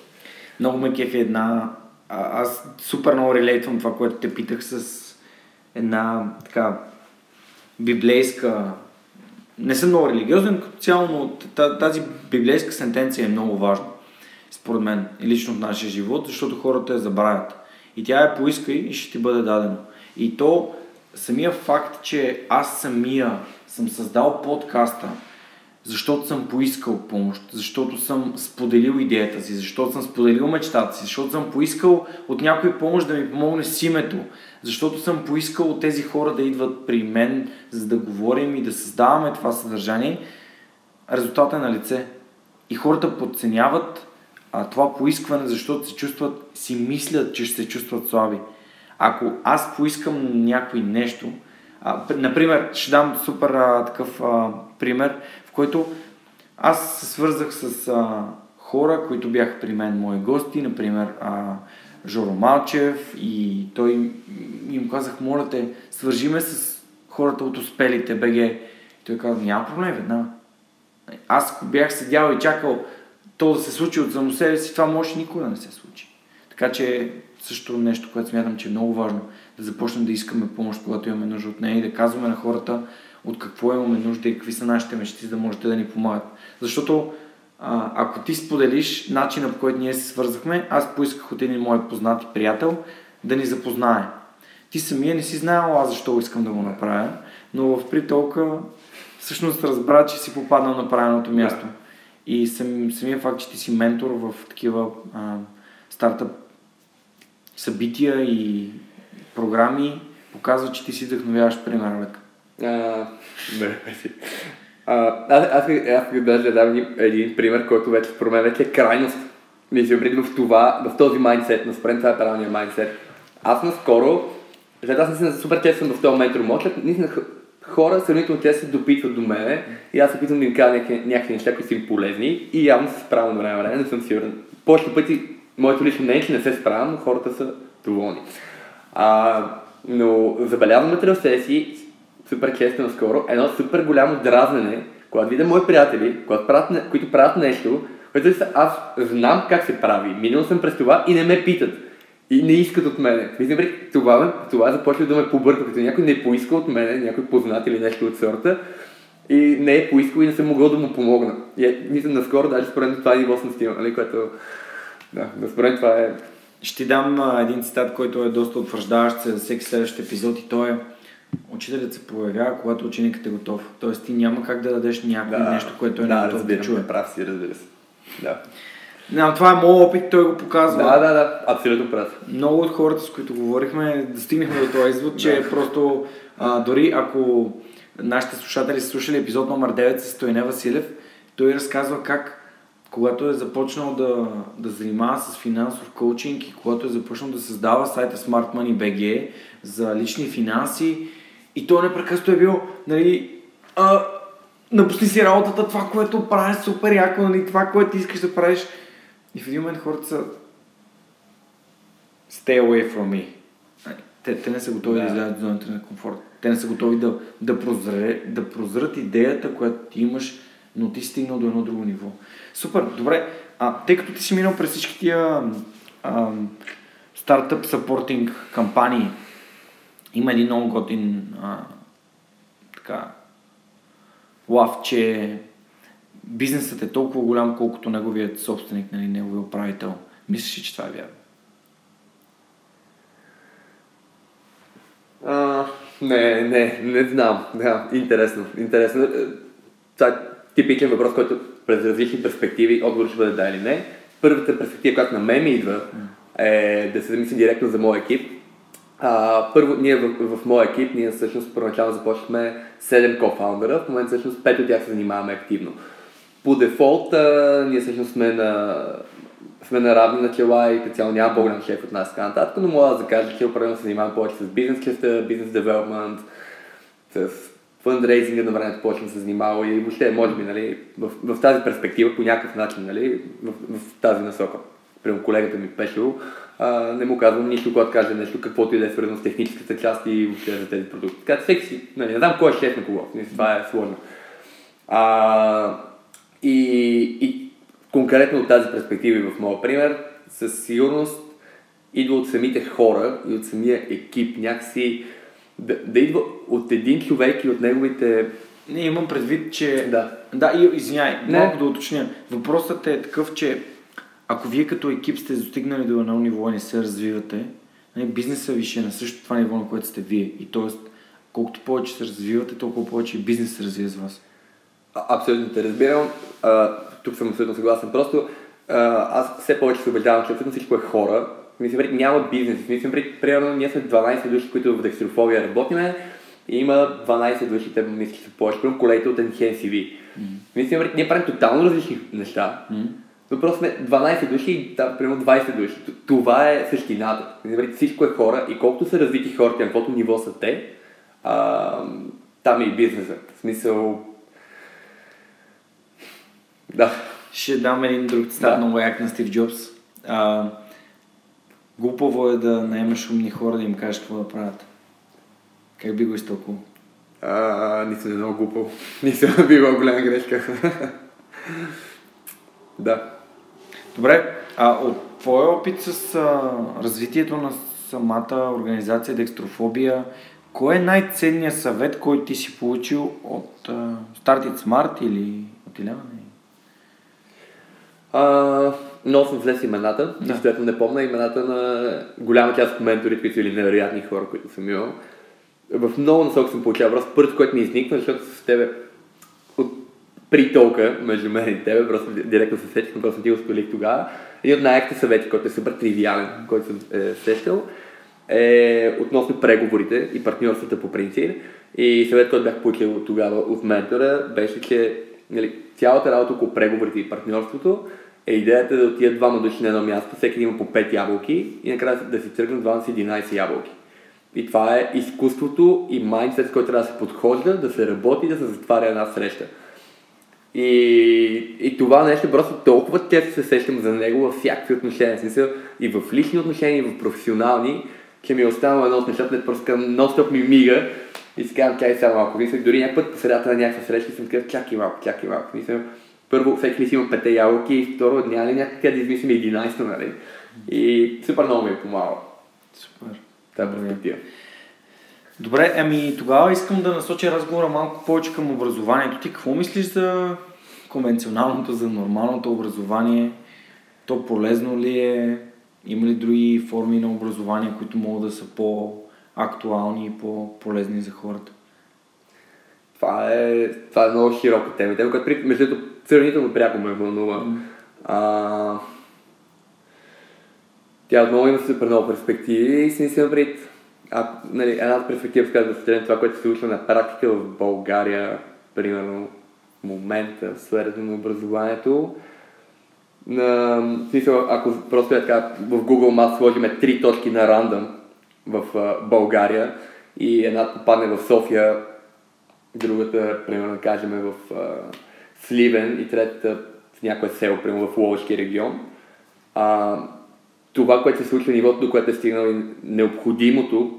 Много ме кефи една... А, аз супер много релейтвам това, което те питах с една така библейска не съм много религиозен като цяло, но тази библейска сентенция е много важна, според мен, и лично в нашия живот, защото хората я забравят. И тя я поиска и ще ти бъде дадено. И то, самия факт, че аз самия съм създал подкаста, защото съм поискал помощ, защото съм споделил идеята си, защото съм споделил мечтата си, защото съм поискал от някой помощ да ми помогне с името, защото съм поискал от тези хора да идват при мен, за да говорим и да създаваме това съдържание, резултатът е на лице. И хората подценяват а, това поискване, защото се чувстват, си мислят, че ще се чувстват слаби. Ако аз поискам някой нещо, а, например, ще дам супер а, такъв а, пример, който аз се свързах с а, хора, които бяха при мен мои гости, например а, Жоро Малчев и той им казах, моля те, свържиме с хората от успелите БГ. И той каза, няма проблем веднага. Аз бях седял и чакал то да се случи от само себе си, това може никога да не се случи. Така че също нещо, което смятам, че е много важно, да започнем да искаме помощ, когато имаме нужда от нея и да казваме на хората от какво имаме нужда и какви са нашите мечти, за да можете да ни помагат. Защото а, ако ти споделиш начина по който ние се свързахме, аз поисках от един мой познат приятел да ни запознае. Ти самия не си знаел аз защо искам да го направя, но в притолка всъщност разбра, че си попаднал на правилното място. И сам, самия факт, че ти си ментор в такива а, стартъп събития и програми, показва, че ти си вдъхновяваш пример, Лек. Аз, аз, аз, аз даже дам един, един пример, който вече според мен вече е крайност. Мисля, в това, в този майндсет, но според това е правилният майндсет. Аз наскоро, след аз наистина супер често съм в този ментор мод, наистина хора сравнително често се допитват до мене и аз се опитвам да им кажа някакви, някакви неща, които са им полезни и явно се справям на време, време, не съм сигурен. Повечето пъти моето лично мнение, е, че не се справям, но хората са доволни. А, но забелязвам себе си, супер често наскоро, едно супер голямо дразнене, когато видя мои приятели, когато правят, които правят нещо, което аз знам как се прави, минал съм през това и не ме питат. И не искат от мене. Мисля, това, това започва да ме побърка, като някой не е поиска от мене, някой познат или нещо от сорта, и не е поискал и не съм могъл да му помогна. И е, мисля, наскоро даже според това е ниво съм стил, нали, което... Да, според това е... Ще ти дам един цитат, който е доста утвърждаващ за всеки следващ епизод и то е Учителят се появява, когато ученикът е готов. Тоест ти няма как да дадеш някой да, нещо, което е да, не готов да чуе. Прав си, разбира се. Да. Не, това е моят опит, той го показва. Да, да, да, абсолютно прав. Много от хората, с които говорихме, достигнахме до този извод, че да. просто а, дори ако нашите слушатели са слушали епизод номер 9 с Стоене Василев, той разказва как когато е започнал да, да занимава с финансов коучинг и когато е започнал да създава сайта Smart Money BG за лични финанси и той непрекъснато е бил, нали, а, напусни си работата, това, което правиш супер яко, нали, това, което искаш да правиш. И в един момент хората са stay away from me. Те, те не са готови да, да излязат от зоната на комфорт. Те не са готови да, да, прозре, да прозрат идеята, която ти имаш, но ти стигнал до едно друго ниво. Супер, добре. А, тъй като ти си минал през всички тия а, стартъп саппортинг кампании, има един много готин а, така, лав, че бизнесът е толкова голям, колкото неговият собственик, нали, неговият управител. Мислиш, че това е вярно? А, не, не, не знам. Да, интересно. интересно. Това е типичен въпрос, който през различни перспективи отговор ще бъде да или не. Първата перспектива, която на мен ми идва, е да се замисли директно за моя екип. А, първо, ние в, в моя екип, ние всъщност първоначално започнахме 7 кофаундъра, в момента всъщност 5 от тях се занимаваме активно. По дефолт, а, ние всъщност сме на, сме на равни начала и цяло няма по-голям шеф от нас така нататък, но мога да кажа, че определено се занимавам повече с бизнес частта, бизнес девелопмент, с фандрейзинга на времето да се занимава и въобще, може би, нали, в, в, тази перспектива, по някакъв начин, нали, в, в тази насока. Примерно колегата ми Пешо, а, не му казвам нищо, когато каже нещо, каквото и да е свързано с техническата част и въобще за тези продукти. Така всеки си, нали, не знам кой е шеф на кого, това е сложно. А, и, и конкретно от тази перспектива и в моя пример, със сигурност идва от самите хора и от самия екип някакси да, да идва от един човек и от неговите... Не, имам предвид, че... Да. Да, и, извиняй, малко да уточня. Въпросът е такъв, че ако вие като екип сте достигнали до едно ниво и не се развивате, нали, бизнеса ви ще е на същото това ниво, на което сте вие. И т.е. колкото повече се развивате, толкова повече и бизнес се развива с вас. А, абсолютно те разбирам. А, тук съм абсолютно съгласен. Просто а, аз все повече се убеждавам, че абсолютно всичко е хора. Мисля, няма бизнес. Мисля, примерно, ние сме 12 души, които в декстрофобия работиме. И има 12 души, те мисля, че са повече. Примерно колегите от NHNCV. Mm. Мисля, ние правим тотално различни неща. Mm но просто сме 12 души и там, примерно 20 души. Това е същината. Всичко е хора и колкото са развити хората, на каквото ниво са те, а, там е и бизнесът. В смисъл... Да. Ще дам един друг цитат, да. много як на Стив Джобс. А, глупаво е да наемаш умни хора да им кажеш какво да правят. Как би го изтълкувал? Нисъм е много глупаво. Нисъм била голяма грешка. да. Добре, а от твоя опит с а, развитието на самата организация Декстрофобия, кой е най-ценният съвет, който ти си получил от а, Start It Smart или от Иляна? Много съм влез имената, да. защото не помня имената на голяма част от менторите, които са или невероятни хора, които съм имал. В много насок съм получавал. Просто първото, което ми изниква, защото с тебе притолка между мен и тебе, просто директно се сетих, просто ти го споделих тогава. И от най-яките съвети, който е супер тривиален, който съм е, сещал, е относно преговорите и партньорствата по принцип. И съвет, който бях получил тогава от ментора, беше, че нали, цялата работа около преговорите и партньорството е идеята да отидат двама души на едно място, всеки има по 5 ябълки и накрая да си тръгнат двама с 11 ябълки. И това е изкуството и майндсет, с който трябва да се подхожда, да се работи, да се затваря една среща. И, и това нещо просто толкова често се сещам за него във всякакви отношения. Смисъл, и в лични отношения, и в професионални, че ми е останало едно от нещата, не просто към нон-стоп ми мига и си казвам, чай сега малко. Мисля, дори някакъв път по средата на някаква среща съм казал, чакай малко, чакай малко. Мисля, първо, всеки ли си има пете ябълки и второ, няма ли някакъв да измислим 11 нали? И супер много ми е помагало. Супер. Та перспектива. Добре, ами тогава искам да насоча разговора малко повече към образованието. Ти какво мислиш за конвенционалното, за нормалното образование? То полезно ли е? Има ли други форми на образование, които могат да са по-актуални и по-полезни за хората? Това е, това е много широка тема. Тема, която между другото сравнително пряко ме вълнува. А, тя отново има супер много перспективи и си мисля пред а, нали, една перспектива, в която да се това, което се случва на практика в България, примерно в момента в сферата на образованието. На, смисъл, ако просто е така, в Google Maps сложиме три точки на рандъм в а, България и една попадне в София, другата, примерно, кажем, в а, Сливен и третата в някое село, примерно в Ловешки регион. А, това, което се случва, нивото, до което е стигнало и необходимото,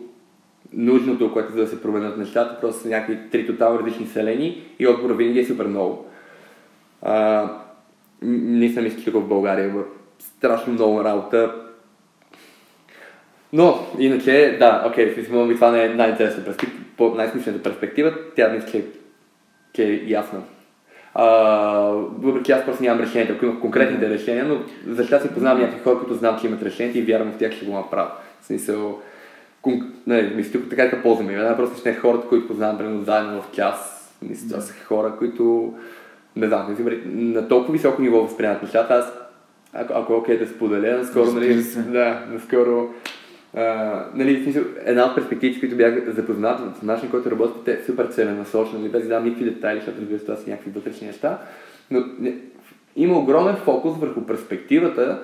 нужното, което за да се променят нещата, просто са някакви три тотално различни селени и отбора винаги е супер много. А, не съм тук в България страшно много работа. Но, иначе, да, окей, okay, смисъл, това не е най-интересната перспектива, най-смислената перспектива, тя мисля, че, че е ясна. А, въпреки аз просто нямам решението, ако имах конкретните решения, но за си познавам някакви хора, които знам, че имат решението и вярвам в тях, ще го направя. В смисъл, кон... не, мисля, така така ползваме. Една просто ще е хората, които познавам, примерно, заедно в час. Мисля, това са хора, които, не знам, на толкова високо ниво възприемат нещата. Аз, ако, ако е окей да споделя, наскоро, нали, да, наскоро, а, нали, смисъл, една от перспективите, които бях запознат в начин, който работите, е супер целенасочено, нали, без да дам никакви детайли, защото разбира това са някакви вътрешни неща, но не, има огромен фокус върху перспективата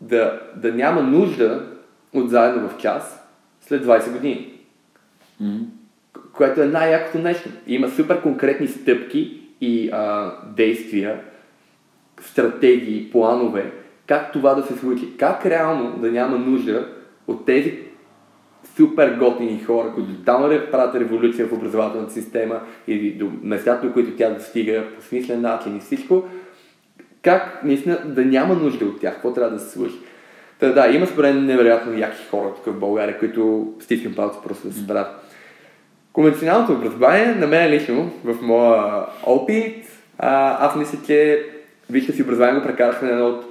да, да няма нужда от заедно в час след 20 години. Което е най-якото нещо. Има супер конкретни стъпки и а, действия, стратегии, планове, как това да се случи. Как реално да няма нужда от тези супер готини хора, които тотално правят революция в образователната система или до местата, до които тя достига по смислен начин и всичко, как наистина да няма нужда от тях, какво трябва да се случи. Та, да, има според мен невероятно яки хора тук в България, които стискам палци просто да се справят. Конвенционалното образование, на мен лично, в моя опит, а, аз мисля, че вижте си образование го прекарахме на едно от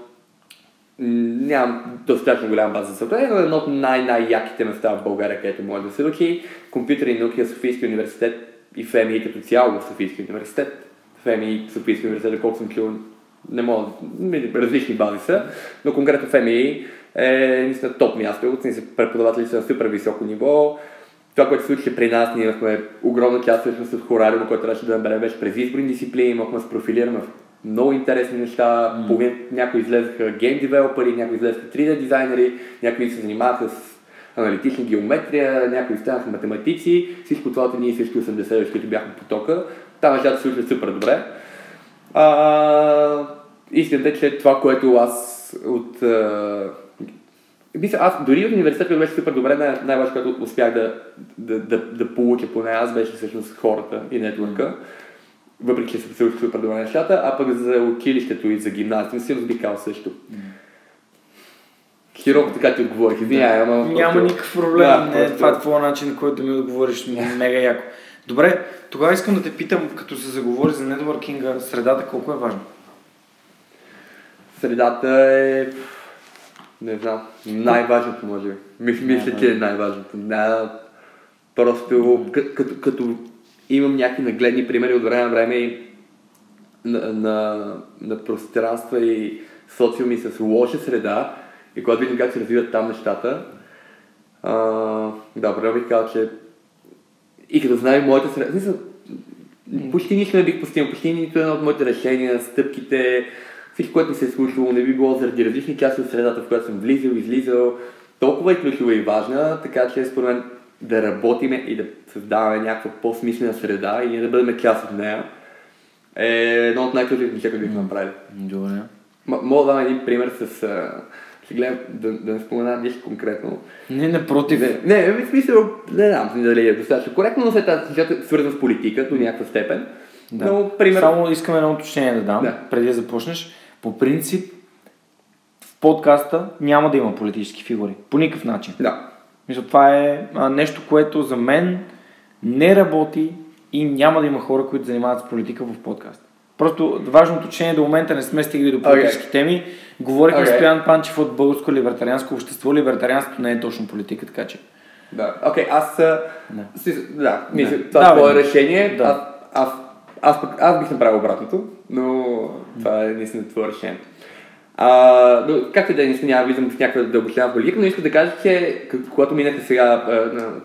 нямам достатъчно голяма база за сравнение, но едно от най-най-яките места в България, където може да се учи. И науки в Софийския университет и ФМИ като цяло в Софийския университет. ФМИ, Софийския университет, колко съм чул, не мога, различни бази са, но конкретно ФМИ е наистина топ място, смисъл, преподаватели са на супер високо ниво. Това, което се случи при нас, ние имахме огромна част всъщност от хорариума, който трябваше да наберем вече през изборни дисциплини, имахме да в много интересни неща. Mm. Половин, някои излезаха гейм девелопери, някои излезаха 3D дизайнери, някои се занимаваха с аналитична геометрия, някои станаха математици, всичко това от ние всички 80 които бяхме потока. Там нещата се случват супер добре. А, истината е, че това, което аз от... А, мисля, аз дори от университета беше супер добре, най- най-важно, което успях да, да, да, да получа поне аз, беше всъщност хората и нетворка. Въпреки, че се се учи супер добре нещата, а пък за училището и за гимназията си би казал също. Широко така ти отговорих, извинявай, ама... Няма просто- никакъв проблем. Да, не, просто- Това е твоя начин, който да ми отговориш мега яко. Добре, тогава искам да те питам, като се заговори за нетворкинга, средата колко е важна? Средата е... Не знам, най-важното може би. Мис- Мисля, че е най-важното. Да, просто като, като, като имам някакви нагледни примери от време на време и на, на, на пространства и социуми с лоша среда и когато видим как се развиват там нещата, а, да, първо бих казал, че и като знам и моята среда, смисъл, почти нищо не бих постигнал, почти нито едно от моите решения, стъпките, всичко, което ми се е случвало, не би било заради различни части от средата, в която съм влизал, излизал, толкова е ключова и важна, така че според мен да работиме и да създаваме някаква по-смислена среда и ние да бъдем част от нея. е едно от най-ключовите неща, които бихме направили. Добре. М- мога да дам един пример с... Ще гледам да, да не спомена нещо конкретно. Не, напротив. Не, не, в смисъл, не знам дали е достатъчно коректно, но след това нещата свързан с политика до някаква степен. Да. Но, пример... Само искам едно уточнение да дам, Да. преди да започнеш. По принцип, в подкаста няма да има политически фигури. По никакъв начин. Да. Мисля, това е а, нещо, което за мен не работи и няма да има хора, които занимават с политика в подкаст. Просто важното уточнение до момента не сме стигали до политически Okay. теми. Говорихме Okay. с Стоян Панчев от Българско либертарианско общество. Либертарианството не е точно политика, така че. Да. Окей, аз... а, Да. си- Да, мисля, Да. това Да, е твое решение. Да. Аз, аз, аз, аз бих направил обратното, но това е наистина твое решение. А, но, както и да е, наистина няма влизам в някаква дълбочина в политика, но искам да кажа, че когато минаха сега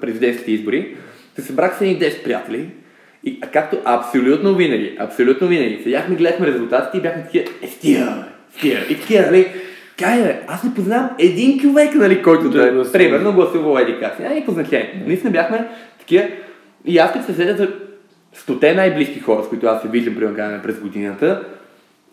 президентските избори, се събрах с едни 10 приятели и а, както абсолютно винаги, абсолютно винаги, седяхме, гледахме резултатите и бяхме такива, е, бе, стига. И такива, нали, Кай, бе, аз не познавам един човек, нали, който Да да, е, гласува. примерно гласувал еди как. си. Няма никакво значение. Наистина бяхме такива. И аз като се седя за стоте най-близки хора, с които аз се виждам примерно през годината,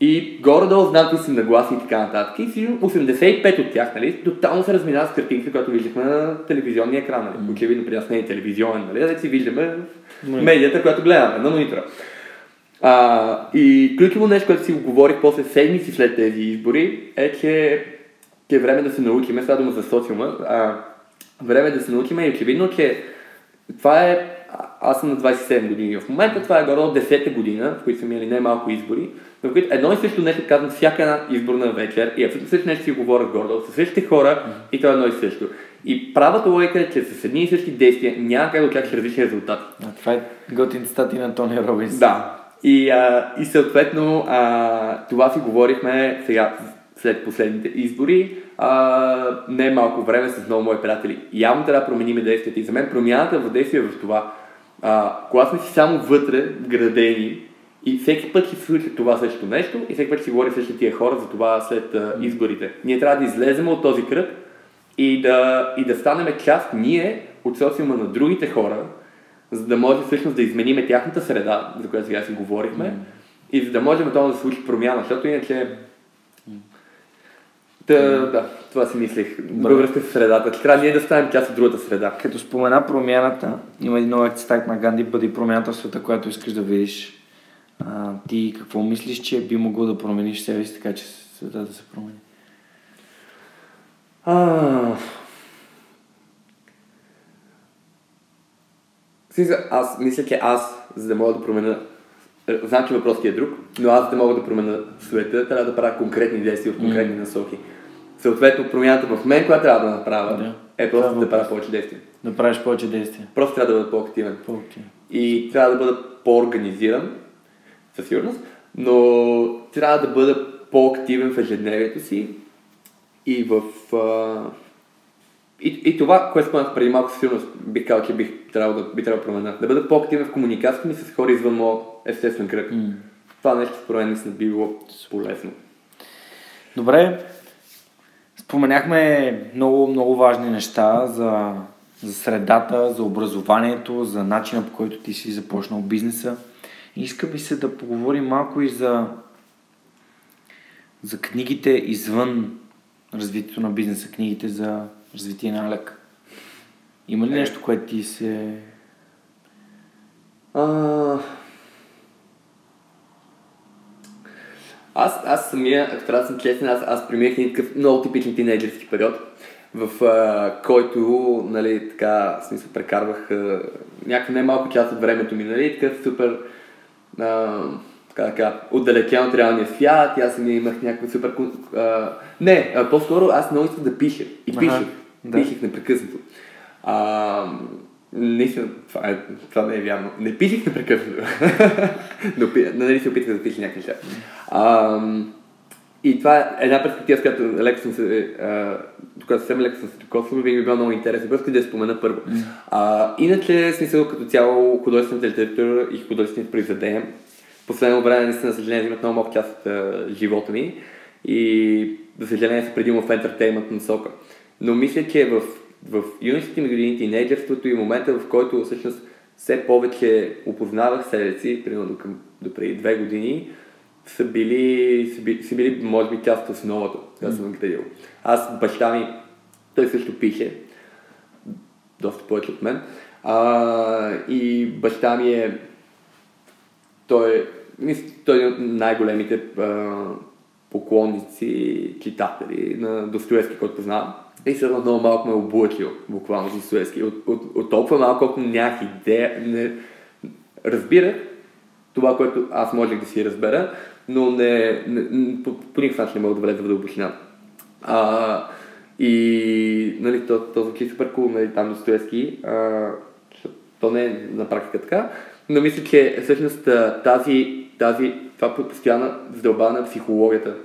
и горе-долу знам кои са нагласи и така нататък. И си 85 от тях, нали, тотално се разминава с картинката, която виждахме на телевизионния екран. Нали. Очевидно при нас не е телевизионен, нали, да си виждаме в медията, която гледаме, на монитора. А, и ключово нещо, което си го говорих после седмици след тези избори, е, че, че е време да се научим, сега дума за социума, а, време е да се научим и очевидно, че това е, аз съм на 27 години в момента, това е горе от 10-та година, в които са минали най-малко избори, в които едно и също нещо казвам всяка една изборна вечер и абсолютно също нещо си говоря горе с същите хора и то е едно и също. И правата логика е, че с едни и същи действия няма как да очакваш различни резултати. А, това е готин цитати на Тони Робинс. Да. И, а, и съответно а, това си говорихме сега след последните избори. А, не е малко време с много мои приятели. Явно трябва да променим действията. И за мен промяната в действие в това. А, когато сме си само вътре, вградени, и всеки път се случи това също нещо, и всеки път си говори същите тия хора за това след а, изборите. Ние трябва да излезем от този кръг и да, и да станем част ние от социума на другите хора, за да може всъщност да измениме тяхната среда, за която сега си говорихме, и за да можем това да случи промяна, защото иначе... Та, да, това си мислех. Във връзка с средата. Трябва ние да станем част от другата среда. Като спомена промяната, има един нов цитат на Ганди, бъди промяната в света, която искаш да видиш. А, ти какво мислиш, че би могло да промениш себе си, така че света да се промени? А... Аз мисля, че аз, за да мога да променя е, Знам, че въпросът е друг, но аз за да мога да променя света, трябва да правя конкретни действия в конкретни насоки. Съответно, промяната в мен, която трябва да направя, Да. е просто е да правя повече действия. Да правиш повече действия. Просто трябва да бъда по-активен. По-активно. И трябва да бъда по-организиран, със сигурност, но трябва да бъда по-активен в ежедневието си и в... А... И, и това, което споменах преди малко със сигурност, бих казал, че бих трябвало да, би трябвало да променя. Да бъда по-активен в комуникацията ми с хора извън моят естествен кръг. М. Това нещо според мен наистина би било полезно. Добре, споменяхме много, много важни неща за, за средата, за образованието, за начина по който ти си започнал бизнеса. Иска ми се да поговорим малко и за, за книгите извън развитието на бизнеса, книгите за развитие на лек. Има ли Е. нещо, което ти се... А... Аз, аз самия, ако трябва да съм честен, аз, аз преминах един такъв много типичен тинейджерски период, в а, който, нали, така, в смисъл, прекарвах а, някаква немалко част от времето ми, нали, такъв супер, а, така, така, отдалечен от реалния свят, и аз самия имах някаква супер... А, не, а, по-скоро аз много исках да пиша. И пишех. да. Пишех непрекъснато. А, наистина, това, е, това не е вярно. Не пишех непрекъснато. Но нали се опитах да пиша някакви неща. А, и това е една перспектива, с която леко съм се, а, когато съвсем леко съм се докосвал, би ми било много интересно. Просто да я спомена първо. А, иначе, смисъл, като цяло, художествената литература и художествените произведения, последно време, наистина, за съжаление, взимат много малка част от а, живота ми и, за съжаление, са предимно в ентертеймент насока. Но мисля, че в, в юношите ми години, тинейджерството и момента, в който всъщност все повече опознавах себе си, примерно към до преди две години, са били, са били, са били може би, част от основата, която съм градил. Аз, баща ми, той също пише, доста повече от мен, а, и баща ми е, той, мисля, той е от най-големите а, поклонници, читатели на Достоевски, който познавам. И сега много малко ме е облъчил, буквално Достоевски. От, от, от толкова малко, колко нямах идея, не, разбирах това, което аз можех да си разбера, но не, не по, по никакъв начин не мога да влезе в дълбочина. А, и нали, то, то звучи супер кул, нали, там Достоевски, а, то не е на практика така, но мисля, че всъщност тази, тази, това постоянна задълбана на психологията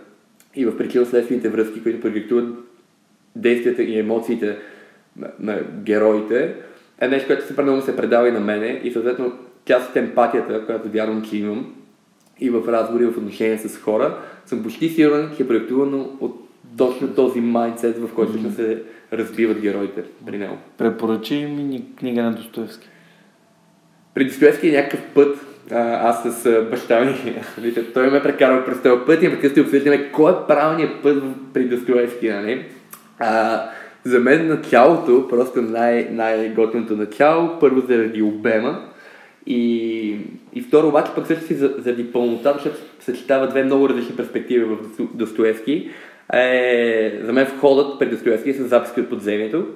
и в причинно-следствените връзки, които продиктуват действията и емоциите на, на героите, е нещо, което супер много се предава и на мене и съответно част от емпатията, която вярвам, че имам и в разговори, в отношения с хора, съм почти сигурен, че е проектувано от точно този майндсет, в който mm-hmm. се разбиват героите при него. Препоръчи ми книга на Достоевски. При Достоевски е някакъв път, а, аз с баща ми, той ме е прекарал през този път и непрекъснато обсъждаме кой е правилният път при Достоевски, нали? А, за мен началото, просто най- най-готиното начало, първо заради обема и, и второ обаче пък също си заради пълнота, защото съчетава две много различни перспективи в Достоевски. Е, за мен входът при Достоевски с записки от подземието.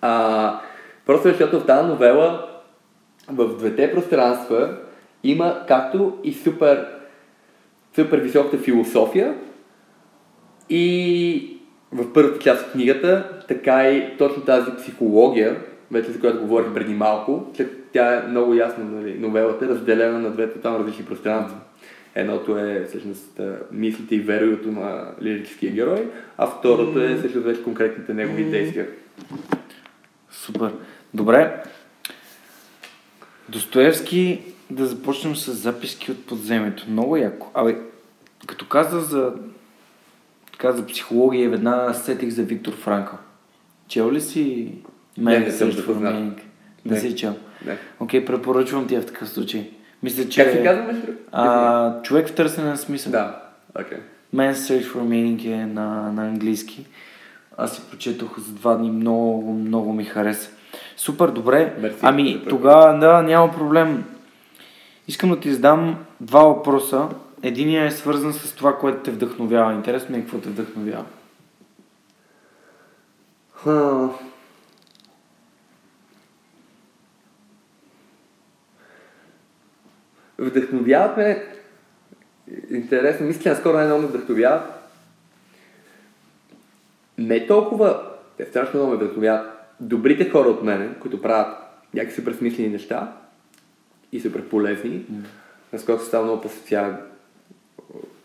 А, просто защото в тази новела в двете пространства има както и супер, супер високата философия и в първата част от книгата, така и точно тази психология, вече за която говорих преди малко, че тя е много ясна, нали, новелата е разделена на две тотално различни пространства. Едното е всъщност мислите и вероюто на лирическия герой, а второто е всъщност вече конкретните негови действия. Супер. Добре. Достоевски да започнем с записки от подземието. Много яко. Абе, като каза за, така, за психология, веднага сетих за Виктор Франкъл. Чел ли си мен не, не съм Не, си чел. Окей, okay, препоръчвам ти в такъв случай. Мисля, че... Как се казва, между а, Човек в търсене на смисъл. Да, окей. Okay. Man's Search for Meaning е на, на английски. Аз си прочетох за два дни, много, много ми хареса. Супер, добре. Мерси, ами, тогава, да, няма проблем. Искам да ти задам два въпроса. Единият е свързан с това, което те вдъхновява. Интересно ми е какво те вдъхновява. Ха. Вдъхновяват ме... Интересно, мисля, че наскоро най-много ме вдъхновяват. Не толкова... Те страшно много ме вдъхновяват добрите хора от мене, които правят някакви супер смислени неща и супер полезни, mm. наскоро се става много по-социален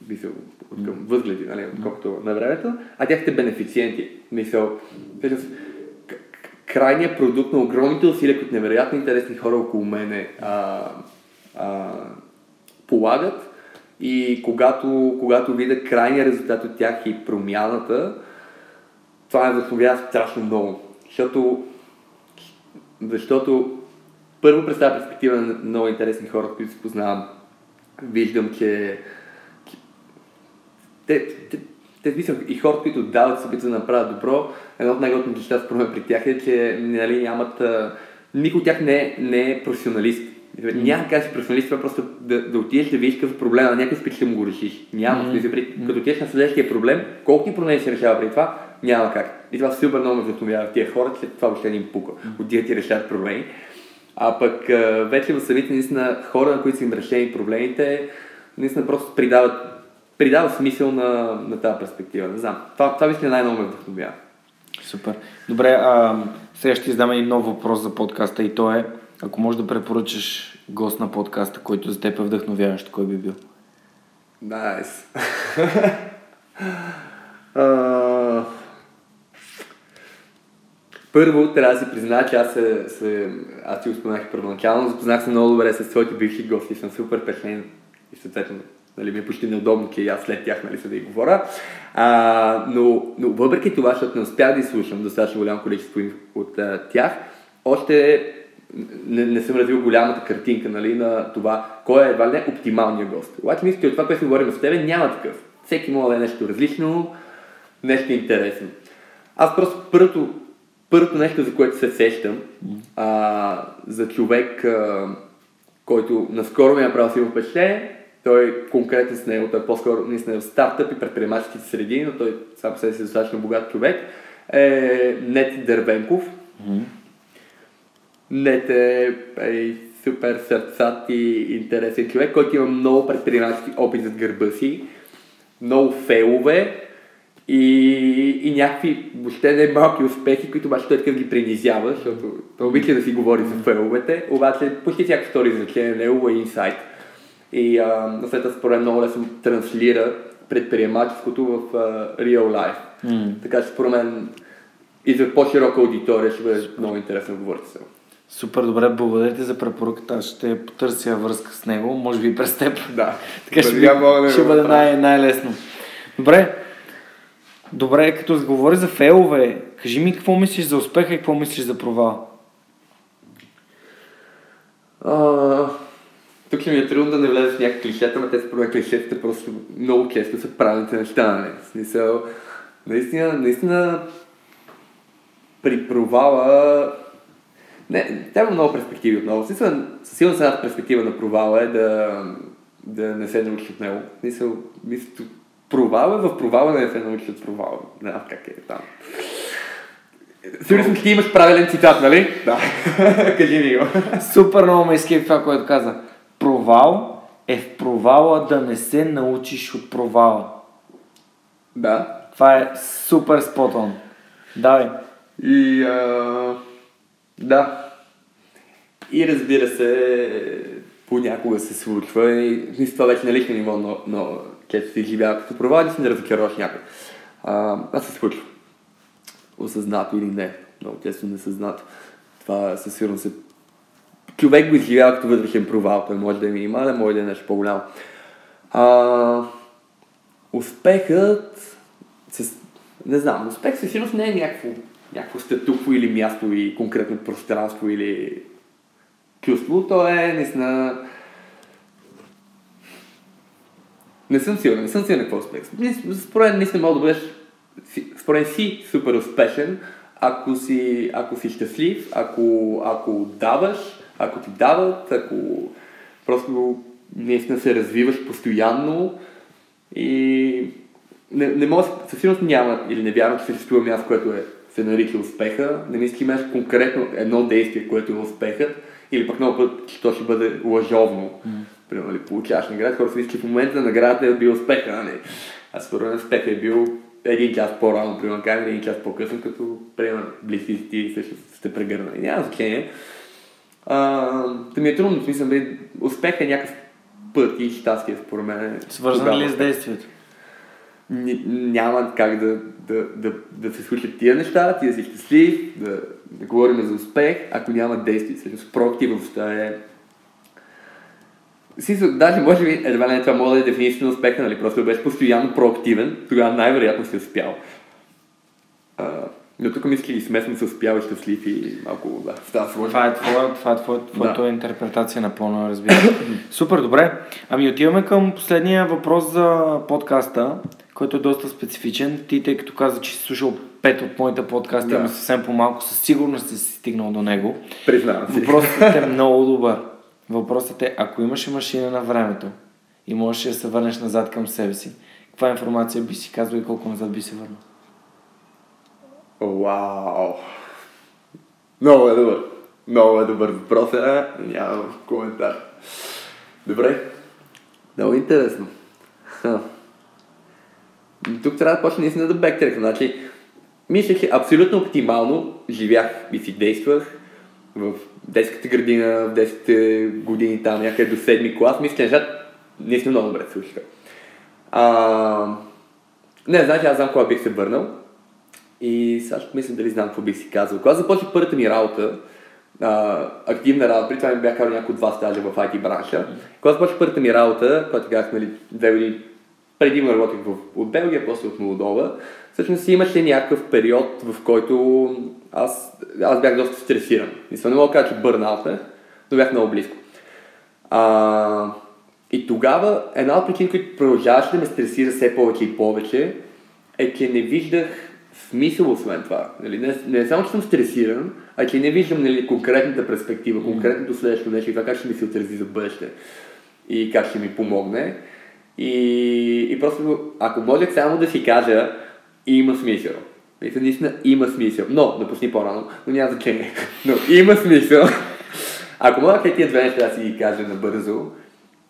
мисъл, от към възгледи, нали, отколкото на времето, а тяхте бенефициенти. Мисъл, крайният продукт на огромните усилия, които невероятно интересни хора около мене а, а, полагат и когато, когато видя крайния резултат от тях и промяната, това ме вдъхновява страшно много. Защото, защото първо през тази перспектива на много интересни хора, които се познавам, виждам, че те, те, те мисля, и хората, които дават, се опитват да направят добро, едно от най-готните неща според при тях е, че нали, нямат... Никой от тях не е, не е професионалист. Mm. Няма как си професионалист, това просто да, да отидеш да видиш какъв е проблем, а някой спит ще му го решиш. Няма. Mm. При, като отидеш на следващия проблем, колко ти проблеми се решава при това, няма как. И това супер много ме вдъхновява тия хора, че това въобще не им пука. Отиват ти решават проблеми. А пък вече в самите наистина хора, на които са им решени проблемите, наистина просто придават, придават смисъл на, на тази перспектива. Не знам. Това, това мисля най-много ме вдъхновява. Супер. Добре, а, сега ще издам един нов въпрос за подкаста и то е, ако можеш да препоръчаш гост на подкаста, който за теб е вдъхновяващ, кой би бил? Найс. Nice. uh... Първо, трябва да си призная, че аз се, се аз ти го споменах първоначално, запознах се много добре с твоите бивши гости, съм супер впечатлен и съответно нали, ми е почти неудобно, че аз след тях нали, се да и говоря. А, но, но въпреки това, защото не успях да изслушам достатъчно голямо количество от а, тях, още не, не съм развил голямата картинка нали, на това, кой е едва ли не оптималният гост. Обаче мисля, че от това, което си говорим с тебе, няма такъв. Всеки може да е нещо различно, нещо интересно. Аз просто първото, първото нещо, за което се сещам, а, за човек, а, който наскоро ми е направил силно впечатление, той конкретно с него, той е по-скоро наистина в стартъп и предприемаческите среди, но той сам по себе си е достатъчно богат човек, е Нет Дървенков. Mm-hmm. Нет е, е супер сърцат и интересен човек, който има много предприемачески опит зад гърба си, много фейлове и, и някакви въобще не малки успехи, които обаче той такъв ги принизява, защото той обича да си говори за фейловете, обаче почти всяко втори изречение него е инсайт. И а, след според много лесно транслира предприемаческото в uh, real life. Mm. Така че според мен и за по-широка аудитория ще бъде много интересно да говорите с. Супер, добре, благодаря ти за препоръката. Аз ще потърся връзка с него, може би през теб. Да. така ще, би, ще бъде най- най-лесно. Добре, добре, като говори за фейлове, кажи ми какво мислиш за успеха и какво мислиш за провал? Uh, тук ми е трудно да не влезе в някакви клишета, но те според клишетата просто много често са правилните неща. Не? Нали? Смисъл, наистина, наистина при провала не, тя има много перспективи отново. Със сигурност една перспектива на провала е да, да не се научиш от него. Мисъл, мисъл, провала в провала да не се научиш от провала. Не знам как е там. Сигурно ти имаш правилен цитат, нали? Да. Кажи ми го. Супер много ме изкип това, което каза. Провал е в провала да не се научиш от провала. Да. Това е супер спотон. Давай. И а... да. И разбира се, понякога се случва и това вече на лично ниво, но, но често си живява като провал и си не разочароваш някой. А, аз се случва. Осъзнато или не. Много често несъзнато. Това със сигурност е човек го изживява като вътрешен провал. Той може да е минимален, може да е нещо по-голямо. А, успехът, с, не знам, успех със сигурност не е някакво, някакво статукво или място и конкретно пространство или чувство. То е наистина... Не съм сигурен, не съм сигурен какво е успех. Според мен наистина мога да бъдеш според си супер успешен, ако си, ако си щастлив, ако, ако даваш, ако ти дават, ако просто наистина се развиваш постоянно и не, не може, със сигурност няма или не вярвам, че съществува място, което е, се нарича успеха. Не мисля, че имаш конкретно едно действие, което е успехът, или пък много път, че то ще бъде лъжовно. Mm. Примерно, нали, получаваш награда, хората си че в момента наградата е бил успеха, нали? А според мен успехът е бил един час по-рано, примерно, как един час по-късно, като примерно близки ти също сте прегърнали. Няма значение. да ми е трудно, смисъл, успех е някакъв път и щастие, според мен. Свързан ли е с действието? няма как да, да, да, да се случат тия неща, ти да си щастлив, да, да говорим за успех, ако няма действие. Всъщност проактивността е Смисъл, даже може би едва не това може да е дефиниция на успеха, нали? Просто беше постоянно проактивен, тогава най-вероятно си успял. А, но тук мисля и смесвам с успял и щастлив и малко, да, става сложно. Това е твоя, това е твоя, твоята да. интерпретация напълно, разбира. Супер, добре. Ами отиваме към последния въпрос за подкаста, който е доста специфичен. Ти, тъй като каза, че си слушал пет от моите подкасти, да. ама съвсем по-малко, със сигурност си стигнал до него. Признавам си. Въпросът е много добър. Въпросът е, ако имаше машина на времето и можеш да се върнеш назад към себе си, каква информация би си казал и колко назад би се върнал? Вау! Много е добър. Много е добър въпрос, е. Нямам коментар. Добре. Много интересно. Ха. Тук трябва да почне наистина да бектрек. Значи, мисля, че абсолютно оптимално живях и си действах в детската градина, в 10 години там, някъде до 7 клас, мисля, че нещата наистина много добре случиха. А, не, значи аз знам кога бих се върнал и сега ще мисля дали знам какво бих си казал. Когато започна първата ми работа, а, активна работа, при това ми бях карал някои два стажа в IT бранша. Когато започна първата ми работа, когато казах, нали, две години преди работих в, от Белгия, после от Молдова. Всъщност имаше някакъв период, в който аз, аз бях доста стресиран. Мисля, не мога да кажа, че бърнаутах, но бях много близко. А, и тогава една от причините, които продължаваше да ме стресира все повече и повече, е, че не виждах смисъл освен това. Нали? Не, не само, че съм стресиран, а че не виждам нали, конкретната перспектива, конкретното следващо нещо и това как ще ми се отрази за бъдеще и как ще ми помогне. И, и просто, ако можех само да си кажа, има смисъл. Мисля, наистина има смисъл. Но, напусни по-рано, но няма значение. Но има смисъл. Ако мога тия две неща да си ги кажа набързо,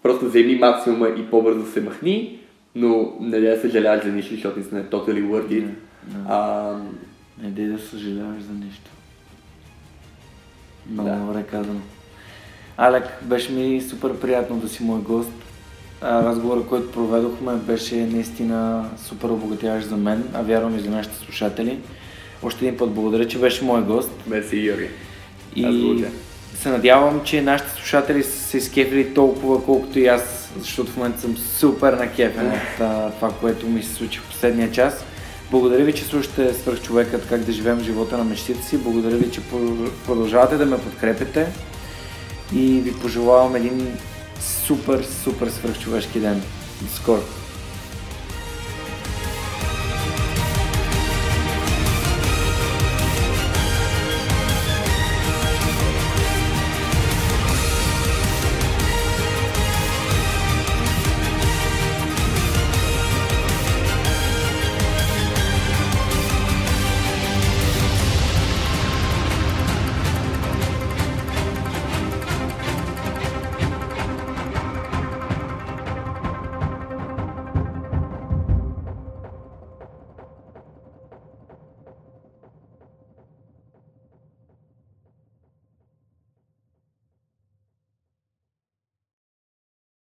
просто вземи максимума и по-бързо се махни, но не да съжаляваш за нищо, защото наистина е totally worth it. А, Не дей да съжаляваш за нищо. Много Да. добре казано. Алек, беше ми супер приятно да си мой гост. Разговора, който проведохме, беше наистина супер обогатяващ за мен, а вярвам и за нашите слушатели. Още един път благодаря, че беше мой гост. Йори. Аз И благодаря. се надявам, че нашите слушатели са се изкефили толкова, колкото и аз, защото в момента съм супер накефен от а, това, което ми се случи в последния час. Благодаря ви, че слушате Свърхчовекът, как да живеем живота на мечтите си. Благодаря ви, че про- продължавате да ме подкрепите и ви пожелавам един супер, супер свърхчовешки ден. До скоро!